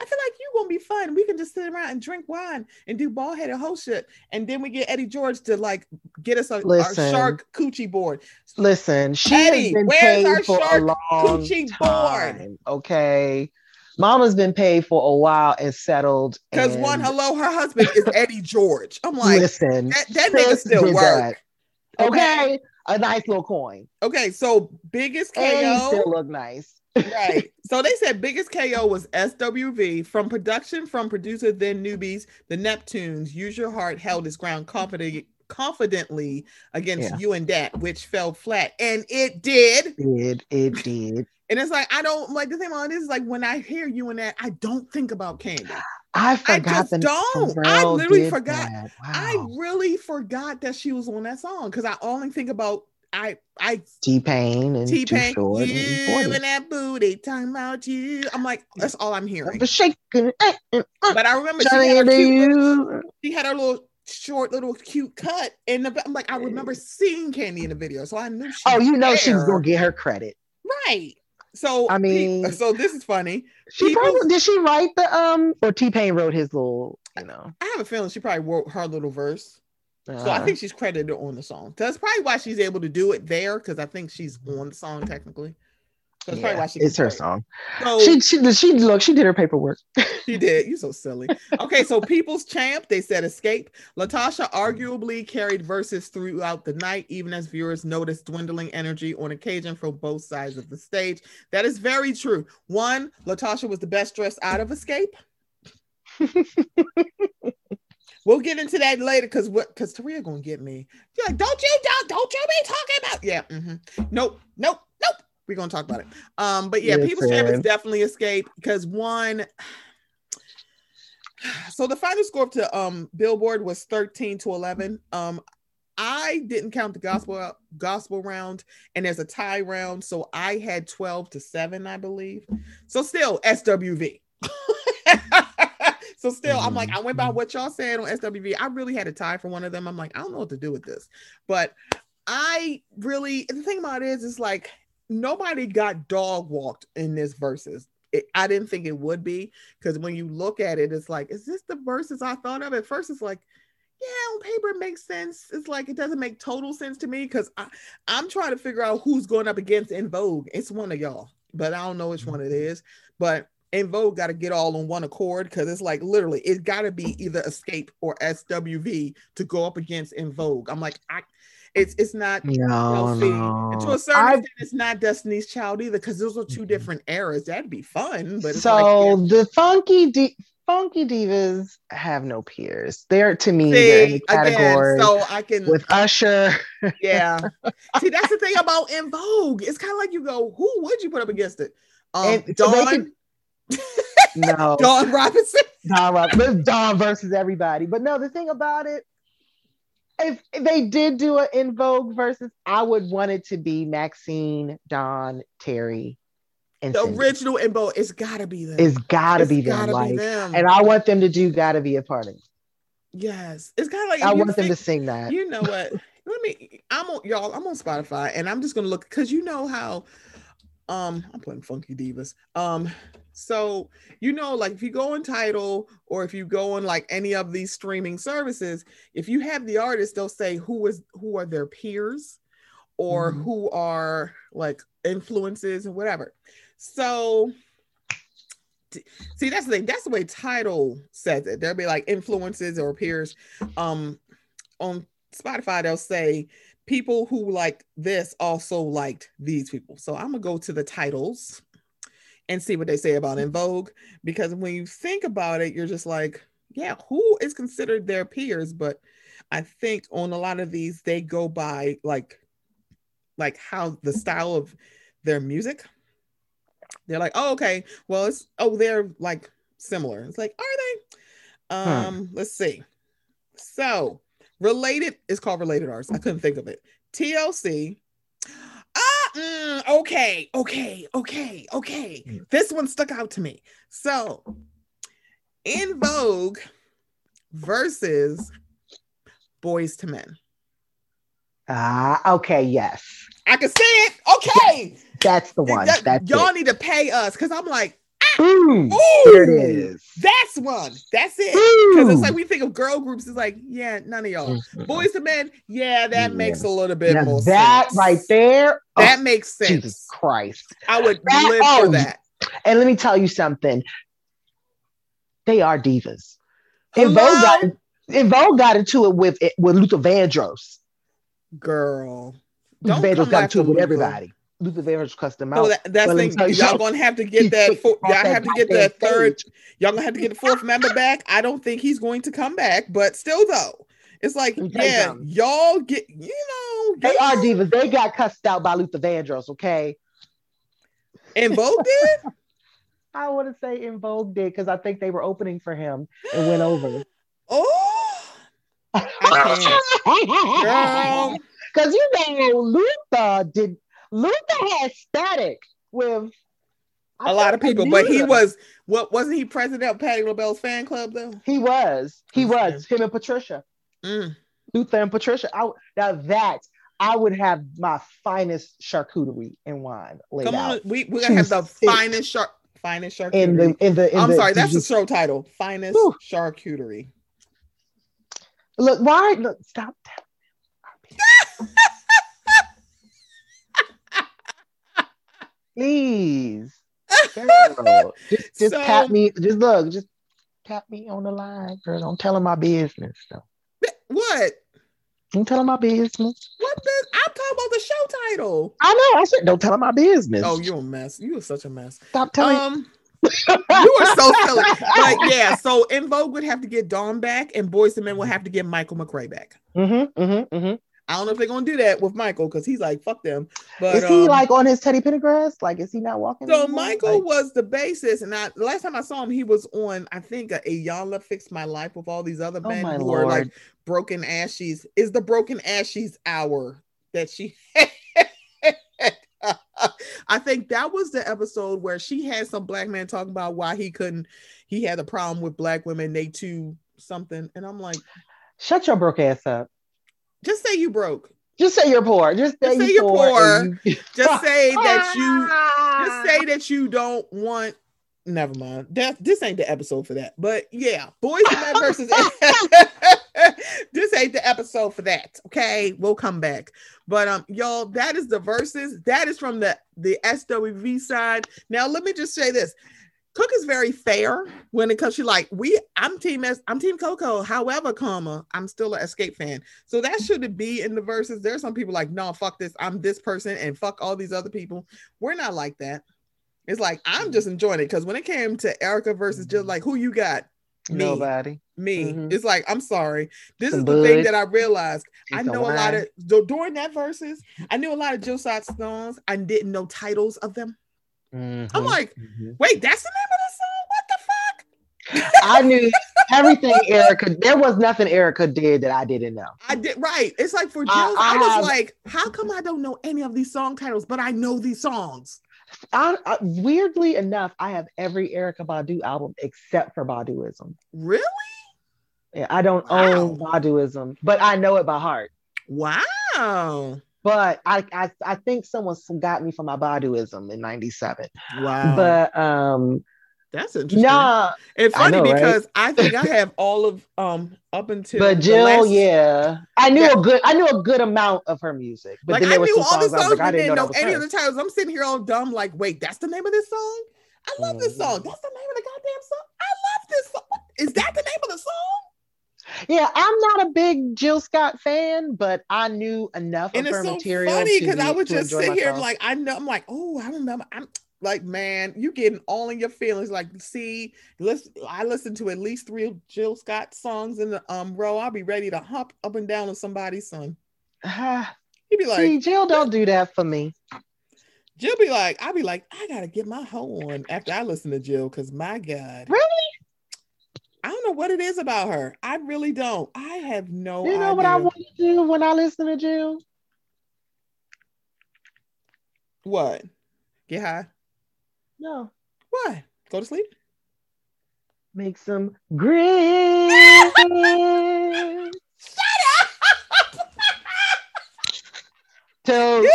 I feel like you're gonna be fun. We can just sit around and drink wine and do ball headed whole shit, and then we get Eddie George to like get us a, our Listen. shark coochie board. Listen, she Eddie, has been where's paid our for a shark long coochie board? time. Okay. Mama's been paid for a while and settled. Because and one, hello, her husband is Eddie George. I'm like, listen, that, that nigga still work. that. Okay. A nice little coin. Okay, so biggest And KO. still look nice. right. So they said biggest KO was SWV from production from producer then newbies, the Neptunes. Use Your Heart held its ground confident, confidently against Yeah. you and that, which fell flat, and it did. It it did. And it's like I don't like the thing on this is like when I hear you and that, I don't think about Kandi. I forgot I just don't. I literally forgot. that. I really forgot that she was on that song because I only think about I I T Pain and T Pain, you and and 40. that booty talking about you. I'm like that's all I'm hearing. But shaking, eh, eh, eh, But I remember she had, her cute little, she had her little short little cute cut and the I'm like I remember seeing Kandi in the video, so I knew she Oh, you know was she was gonna get her credit. right. So I mean- so this is funny. She People- probably did she write the um or T Pain wrote his little, you know. I have a feeling she probably wrote her little verse. So I uh, think she's credited on the song. That's probably why she's able to do it there because I think she's on the song technically. So that's probably yeah, why she it's her it. song. So She she did she look she did her paperwork. She did. You're so silly. Okay, so People's Champ, they said Xscape. LaTocha arguably carried verses throughout the night, even as viewers noticed dwindling energy on occasion from both sides of the stage. That is very true. One, LaTocha was the best dressed out of Xscape. we'll get into that later because what because Taria gonna get me. You're like, don't you don't don't you be talking about yeah. mhm. Nope, nope, nope. We're gonna talk about it. Um, but yeah, People's Champ is definitely Xscape because one so the final score to um Billboard was 13 to 11. Um I didn't count the gospel gospel round and there's a tie round so I had 12 to 7 I believe. So still SWV. so still I'm like mm-hmm. I went by mm-hmm. what y'all said on SWV. I really had a tie for one of them. I'm like I don't know what to do with this. But I really the thing about it is is like nobody got dog walked in this Verzuz. It, I didn't think it would be because when you look at it, it's like, is this the Verzuz I thought of? At first, it's like, yeah, on paper it makes sense. It's like it doesn't make total sense to me because I'm trying to figure out who's going up against En Vogue. It's one of y'all, but I don't know which one it mm-hmm. is. But En Vogue got to get all on one accord because it's like literally it got to be either Xscape or SWV to go up against En Vogue. I'm like, I, it's it's not No, Chelsea. And to a certain I- extent, it's not Destiny's Child either, because those are 2 Mhm. different eras. That'd be fun, but it's so like, the funky di- funky divas have no peers. They're to me yeah. they're in See, the category again, so I can, with Usher. yeah. See, that's the thing about En Vogue. It's kind of like you go, who would you put up against it? Um, And so Dawn, can- No, Dawn Robinson. Dawn Robinson. Dawn versus everybody. But no, the thing about it, if they did do an En Vogue Verzuz, I would want it to be Maxine, Dawn, Terry, and The Cindy. original En Vogue. It's gotta be them. It's gotta It's be them, gotta like, be them. and I want them to do "Gotta Be a Part of Me." yes, it's kind of like I want them to sing that. you know what let me i'm on y'all i'm on spotify and i'm just gonna look because you know how um i'm putting funky divas um so you know like if you go on Tidal or if you go on like any of these streaming services if you have the artist they'll say who is who are their peers or Mhm. who are like influences and whatever. So see that's the thing. That's the way Tidal says it. There'll be like influences or peers um on Spotify, they'll say people who like this also liked these people. So I'm gonna go to the titles and see what they say about In Vogue because when you think about it, you're just like, yeah, who is considered their peers? But I think on a lot of these, they go by like, like how the style of their music. They're like, oh, okay, well, it's oh, they're like similar. It's like, are they? Um, let's see. So related is called related arts. I couldn't think of it. TLC. Mm, okay, okay, okay, okay. Mm. This one stuck out to me. So, En Vogue versus Boyz II Men. Ah, okay, yes, I can see it. Okay, that's the one. That- That's y'all it. need to pay us because I'm like, Boom. Ooh, There it is. That's one. That's it. Because it's like we think of girl groups. It's like, yeah, none of y'all. Boyz II Men, yeah, that Yeah. makes a little bit Now more that sense. right there. oh, That makes sense. Jesus Christ. I would That- live oh, for that. And let me tell you something. They are divas. En Vogue got, En Vogue got into it with with Luther Vandross. Girl. Don't Vandross got into it with everybody. Luther Vandross cussed them So out. that, that's the thing. tell you Y'all something. gonna have to get that. kicked y'all that have to get goddamn that third. stage. Y'all gonna have to get the fourth member back. I don't think he's going to come back, but still though, it's like, Let you yeah, something. y'all get, you know, They y'all- are divas. They got cussed out by Luther Vandross, okay? En Vogue did. I want to say En Vogue did because I think they were opening for him and went over. Oh, Because you know Luther did Luther had static with I a lot of people, but he was what wasn't he president of Patti LaBelle's fan club though? he was he was him and Patricia Mm. Luther and Patricia. I, now that I would have my finest charcuterie and wine laid Come out on, we we're gonna have the To finest shark, finest charcuterie. in the in the. In I'm the, sorry, that's the just- show title, finest Whew. charcuterie. look. Why look? Stop. Please, just just So- tap me. Just look. Just tap me on the line, girl. Don't tell him my business. Though. What? Don't tell him my business. What the? I'm talking about the show title. I know. I said don't tell him my business. Oh, you're a mess. You are such a mess. stop telling. Um, you are so silly. But yeah, so En Vogue would have to get Dawn back, and Boys and Men would have to get Michael McCary back. mm-hmm, mm-hmm, mm-hmm. I don't know if they're gonna do that with Michael because he's like, fuck them. But Is he um, like on his Teddy Pendergrass? Like, is he not walking? So anymore? Michael Like- was the bassist, and I last time I saw him, he was on I think a Iyanla Fixed My Life with all these other Oh men my who are like broken ashes. Is the broken ashes hour that she? I think that was the episode where she had some black man talking about why he couldn't. He had a problem with black women. They too something, and I'm like, Shut your broke ass up. Just say you broke. Just say you're poor. Just say, Just say you're you're poor. poor. and Just say that you. Ah. just say that you don't want never mind that this ain't the episode for that but yeah boys and men versus this ain't the episode for that okay we'll come back but um y'all that is the Verzuz that is from the the swv side now let me just say this cook is very fair when it comes to like we i'm team S, i'm team Coko however comma i'm still an Xscape fan so that shouldn't be in the Verzuz there's some people like no fuck this i'm this person and fuck all these other people we're not like that it's like I'm just enjoying it because when it came to Erykah versus just like who you got? Me, Nobody. me. Mhm. It's like I'm sorry. This Some is the thing that I realized. I know a lot of during that Verzuz. I knew a lot of Jill Scott songs. I didn't know titles of them. I'm Mhm. like, Mhm. wait, that's the name of the song. What the fuck? I knew everything Erykah. There was nothing Erykah did that I didn't know. I did right. It's like for Jill, I- I, I was have- like, how come I don't know any of these song titles, but I know these songs? I, I, weirdly enough, I have every Erykah Badu album except for Baduizm. Really? Yeah, I don't own Baduizm, but I know it by heart. Wow. But I, I, I think someone got me for my Baduizm in '97. Wow. But um, that's interesting. nah, It's I funny know, right? because I think I have all of um up until but Jill, last- yeah, I knew Yeah. a good, I knew a good amount of her music. But like then I there were knew all the songs I like, I didn't didn't know know any her. of the titles. I'm sitting here all dumb, like, wait, that's the name of this song? I love this Mhm. song. That's the name of the goddamn song. I love this song. Is that the name of the song? Yeah, I'm not a big Jill Scott fan, but I knew enough And of it's her so material. funny because I would just sit here and myself. like I know I'm like, oh, I remember. I'm like, man, you getting all in your feelings. Like, see, listen, I listened to at least three Jill Scott songs in the um row. I'll be ready to hop up and down on somebody's son. Ah, He'd be like, See, Jill, don't do that for me. Jill be like, I'll be like, I gotta get my hoe on after I listen to Jill, because my God. Really? Don't know what it is about her. I really don't. I have no You know idea. what I want to do when I listen to Jill? What? Get high. No, What? Go to sleep? make some grits. Toast,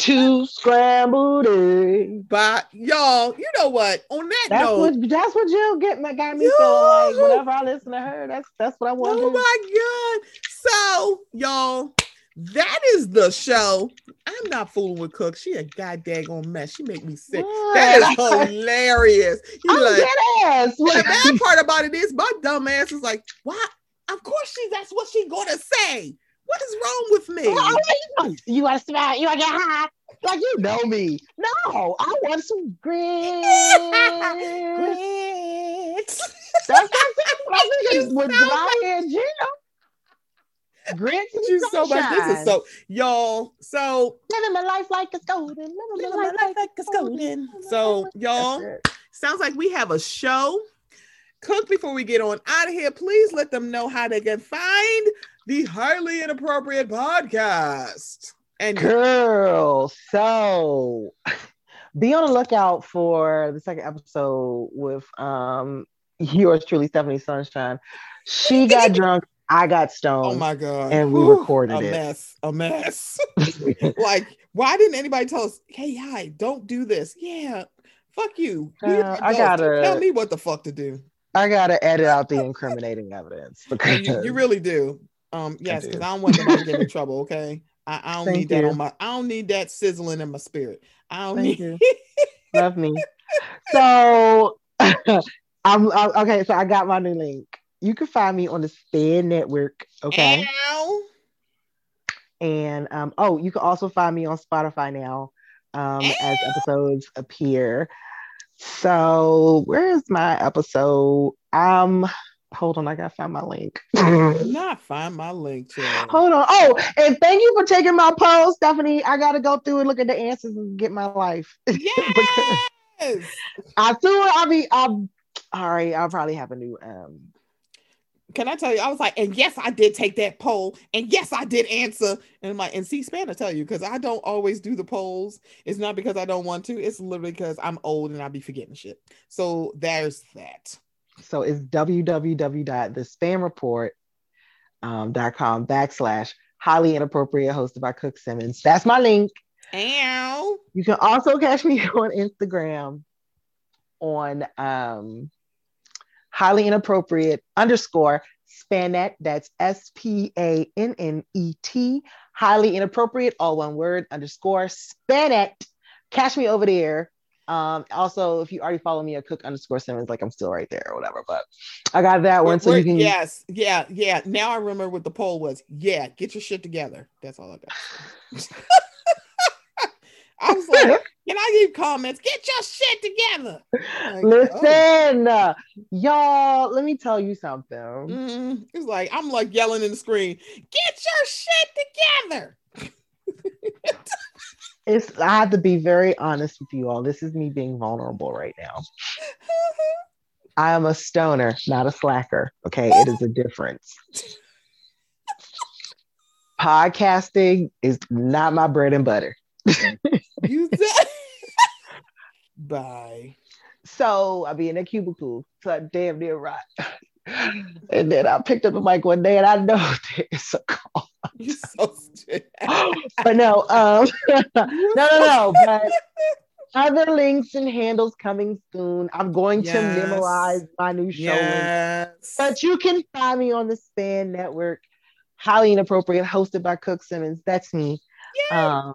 two scrambled eggs. But y'all, you know what? On that That's note, what that's what Jill get my got me Yo. feeling like. Whenever I listen to her, that's that's what I want. oh my god! So y'all, that is the show. I'm not fooling with Cook. She a goddamn mess. She make me sick. That is hilarious. You I'm like, dead ass. The bad part about it is my dumb ass is like, what? Of course she that's what she gonna say. What is wrong with me? You want to smile? You want to get high? Like you know me. No, I want some grits. Grits. That's what I'm with and Jill. Grits and you so much. This is so y'all. So living my life like it's golden. Living Living my life like it's golden. So y'all, sounds like we have a show. Cook before we get on out of here. Please let them know how they can find the highly inappropriate podcast. And Girl, so be on the lookout for the second episode with um yours truly, Stephanie Sunshine. She got drunk, I got stoned. oh my god, And we Whew, recorded a it. mess, a mess. like, why didn't anybody tell us? Hey, hi, don't do this. Yeah, fuck you. Uh, I gotta- tell me what the fuck to do. I gotta edit out the incriminating evidence because you, you really do. Um, yes, because do. I don't want nobody to get in trouble. Okay, I, I don't Thank need that you. on my. I don't need that sizzling in my spirit. I don't Thank need. you. love me. So I'm, I'm okay. So I got my new link. You can find me on the Spin Network. Okay. Ow. And um, oh, you can also find me on Spotify now um, as episodes appear. So where is my episode? Um, hold on, I gotta find my link. Not find my link, child. hold on. Oh, and thank you for taking my poll, Stephanie. I gotta go through and look at the answers and get my life. Yes. I threw it. I'll be. I'm all right. I'll probably have a new um. Can I tell you? I was like, and yes, I did take that poll, and yes, I did answer. And I'm like, and C-SPAN to tell you because I don't always do the polls. It's not because I don't want to. It's literally because I'm old and I be forgetting shit. So there's that. So it's www.thespamreport.com um, backslash highly inappropriate hosted by Cook Simmons. That's my link. Ow. You can also catch me on Instagram on um, highly inappropriate underscore spanet. That's S P A N N E T. Highly inappropriate, all one word underscore spanet. Catch me over there. Um, also, if you already follow me at Cook underscore Simmons, like I'm still right there or whatever. But I got that one, so We're- you can. Yes, yeah, yeah. Now I remember what the poll was. Yeah, get your shit together. That's all I got. I was like, can I leave comments? Get your shit together. Like, oh. Listen, uh, y'all. Let me tell you something. Mm, it's like I'm like yelling in the screen. Get your shit together. It's. I have to be very honest with you all. This is me being vulnerable right now. I am a stoner, not a slacker. Okay, it is a difference. Podcasting is not my bread and butter. you said. Bye. So I'll be in a cubicle, so I damn near right. And then I picked up the mic one day, and I know it's a call. So stupid. but no, um, no, no, no. But other links and handles coming soon. I'm going Yes. to memorize my new show. Yes. But you can find me on the Span Network, highly inappropriate, hosted by Cook Simmons. That's me. Um,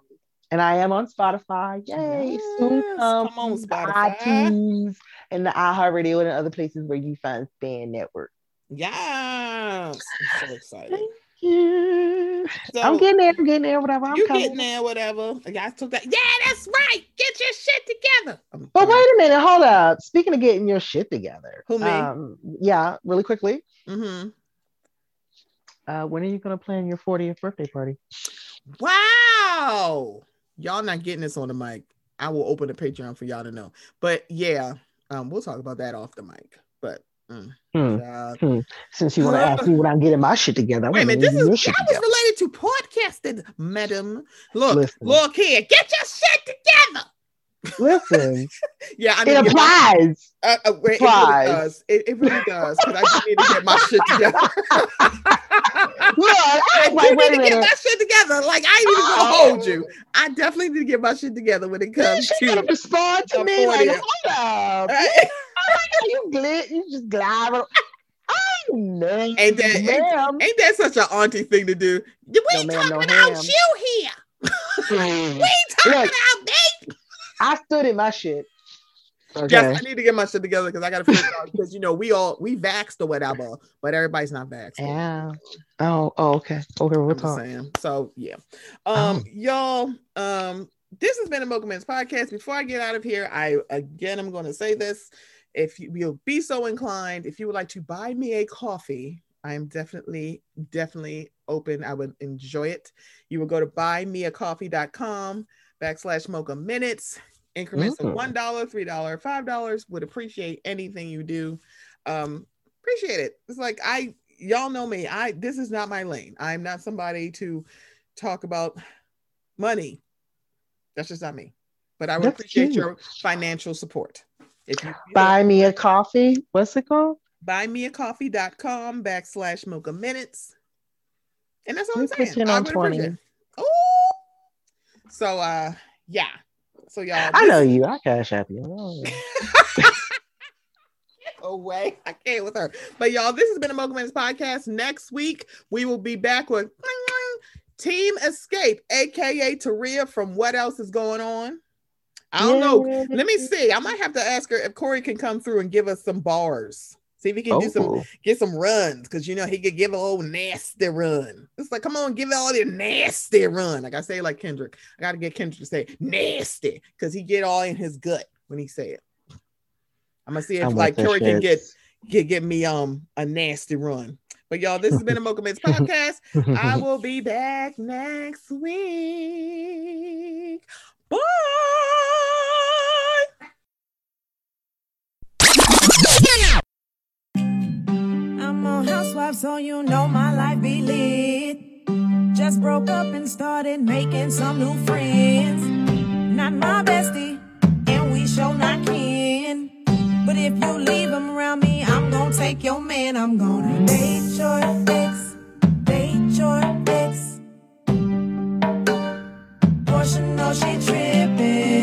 and I am on Spotify. Yay! Soon Yes, come, come on, Spotify. iTunes and the iHeartRadio and other places where you find Span Network. Yes. I'm so excited. Yeah. So, I'm getting there. I'm getting there. Whatever. I'm you coming. getting there, whatever. I guys took that. Yeah, that's right. Get your shit together. But wait a minute, hold up. Speaking of getting your shit together, Who, me? Um, yeah, really quickly. Mhm. Uh, when are you gonna plan your 40th birthday party? Wow. Y'all not getting this on the mic. I will open a Patreon for y'all to know. But yeah, um, we'll talk about that off the mic. But mm, Hmm. uh, Since you want to ask me when I'm getting my shit together, I wait a minute, this is shit that was related to podcasting, madam. Look, Listen. look here, get your shit together. Listen, Yeah, I need it to get my- applies. Uh, uh, wait, it really Applies. does. It, it really does because I just need to get my shit together. Look, I I like, wait need to get my shit together. Like I ain't even Oh. gonna hold you. I definitely need to get my shit together when it comes She to. respond to me like, 40. hold up. I how you glid, you just glide. Oh no, Ain't that- ain't- Ain't that such an auntie thing to do? We No, ain't talking no about ham. you here. We ain't talking Look. about me. I stood in my shit. Okay. Yes, I need to get my shit together because I gotta figure out because you know we all we vaxxed or whatever, but everybody's not vaxxed. yeah. Oh, oh, okay. Okay, we'll I'm just talk. saying. So yeah. Um, Oh. y'all, um, this has been a Mocha Minutes podcast. Before I get out of here, I again I'm gonna say this. If you will be so inclined, if you would like to buy me a coffee, I am definitely, definitely open. I would enjoy it. You will go to buymeacoffee.com backslash mocha minutes. Increments of Mm. one dollar, three dollar, five dollars. Would appreciate anything you do. Um, appreciate it. It's like I y'all know me. I this is not my lane. I'm not somebody to talk about money. That's just not me. But I would That's appreciate cute. your financial support. If you Buy me a coffee. What's it called? buymeacoffee.com backslash mocha minutes. And that's all I'm saying. I on would 20. appreciate. Ooh. So uh yeah. So y'all I know you. I cash app you. Oh, away. I can't with her. But y'all, this has been a Mocha Minutes podcast. Next week, we will be back with Team Xscape, aka Taria from What Else Is Going On. I don't know. Let me see. I might have to ask her if Corey can come through and give us some bars. See if he can do some Oh. get some runs because you know he could give a little nasty run. It's like, come on, give it all the nasty run. Like I say, like Kendrick. I gotta get Kendrick to say nasty because he get all in his gut when he say it. I'm gonna see if like Corey can get get get me um a nasty run. But y'all, this has been a Mocha Mints podcast. I will be back next week. Bye. so you know my life be lit. Just broke up and started making some new friends. Not my bestie, and we show not kin. But if you leave them around me, I'm gonna take your man. I'm gonna date your fix, date your fix. Portia know she trippin'.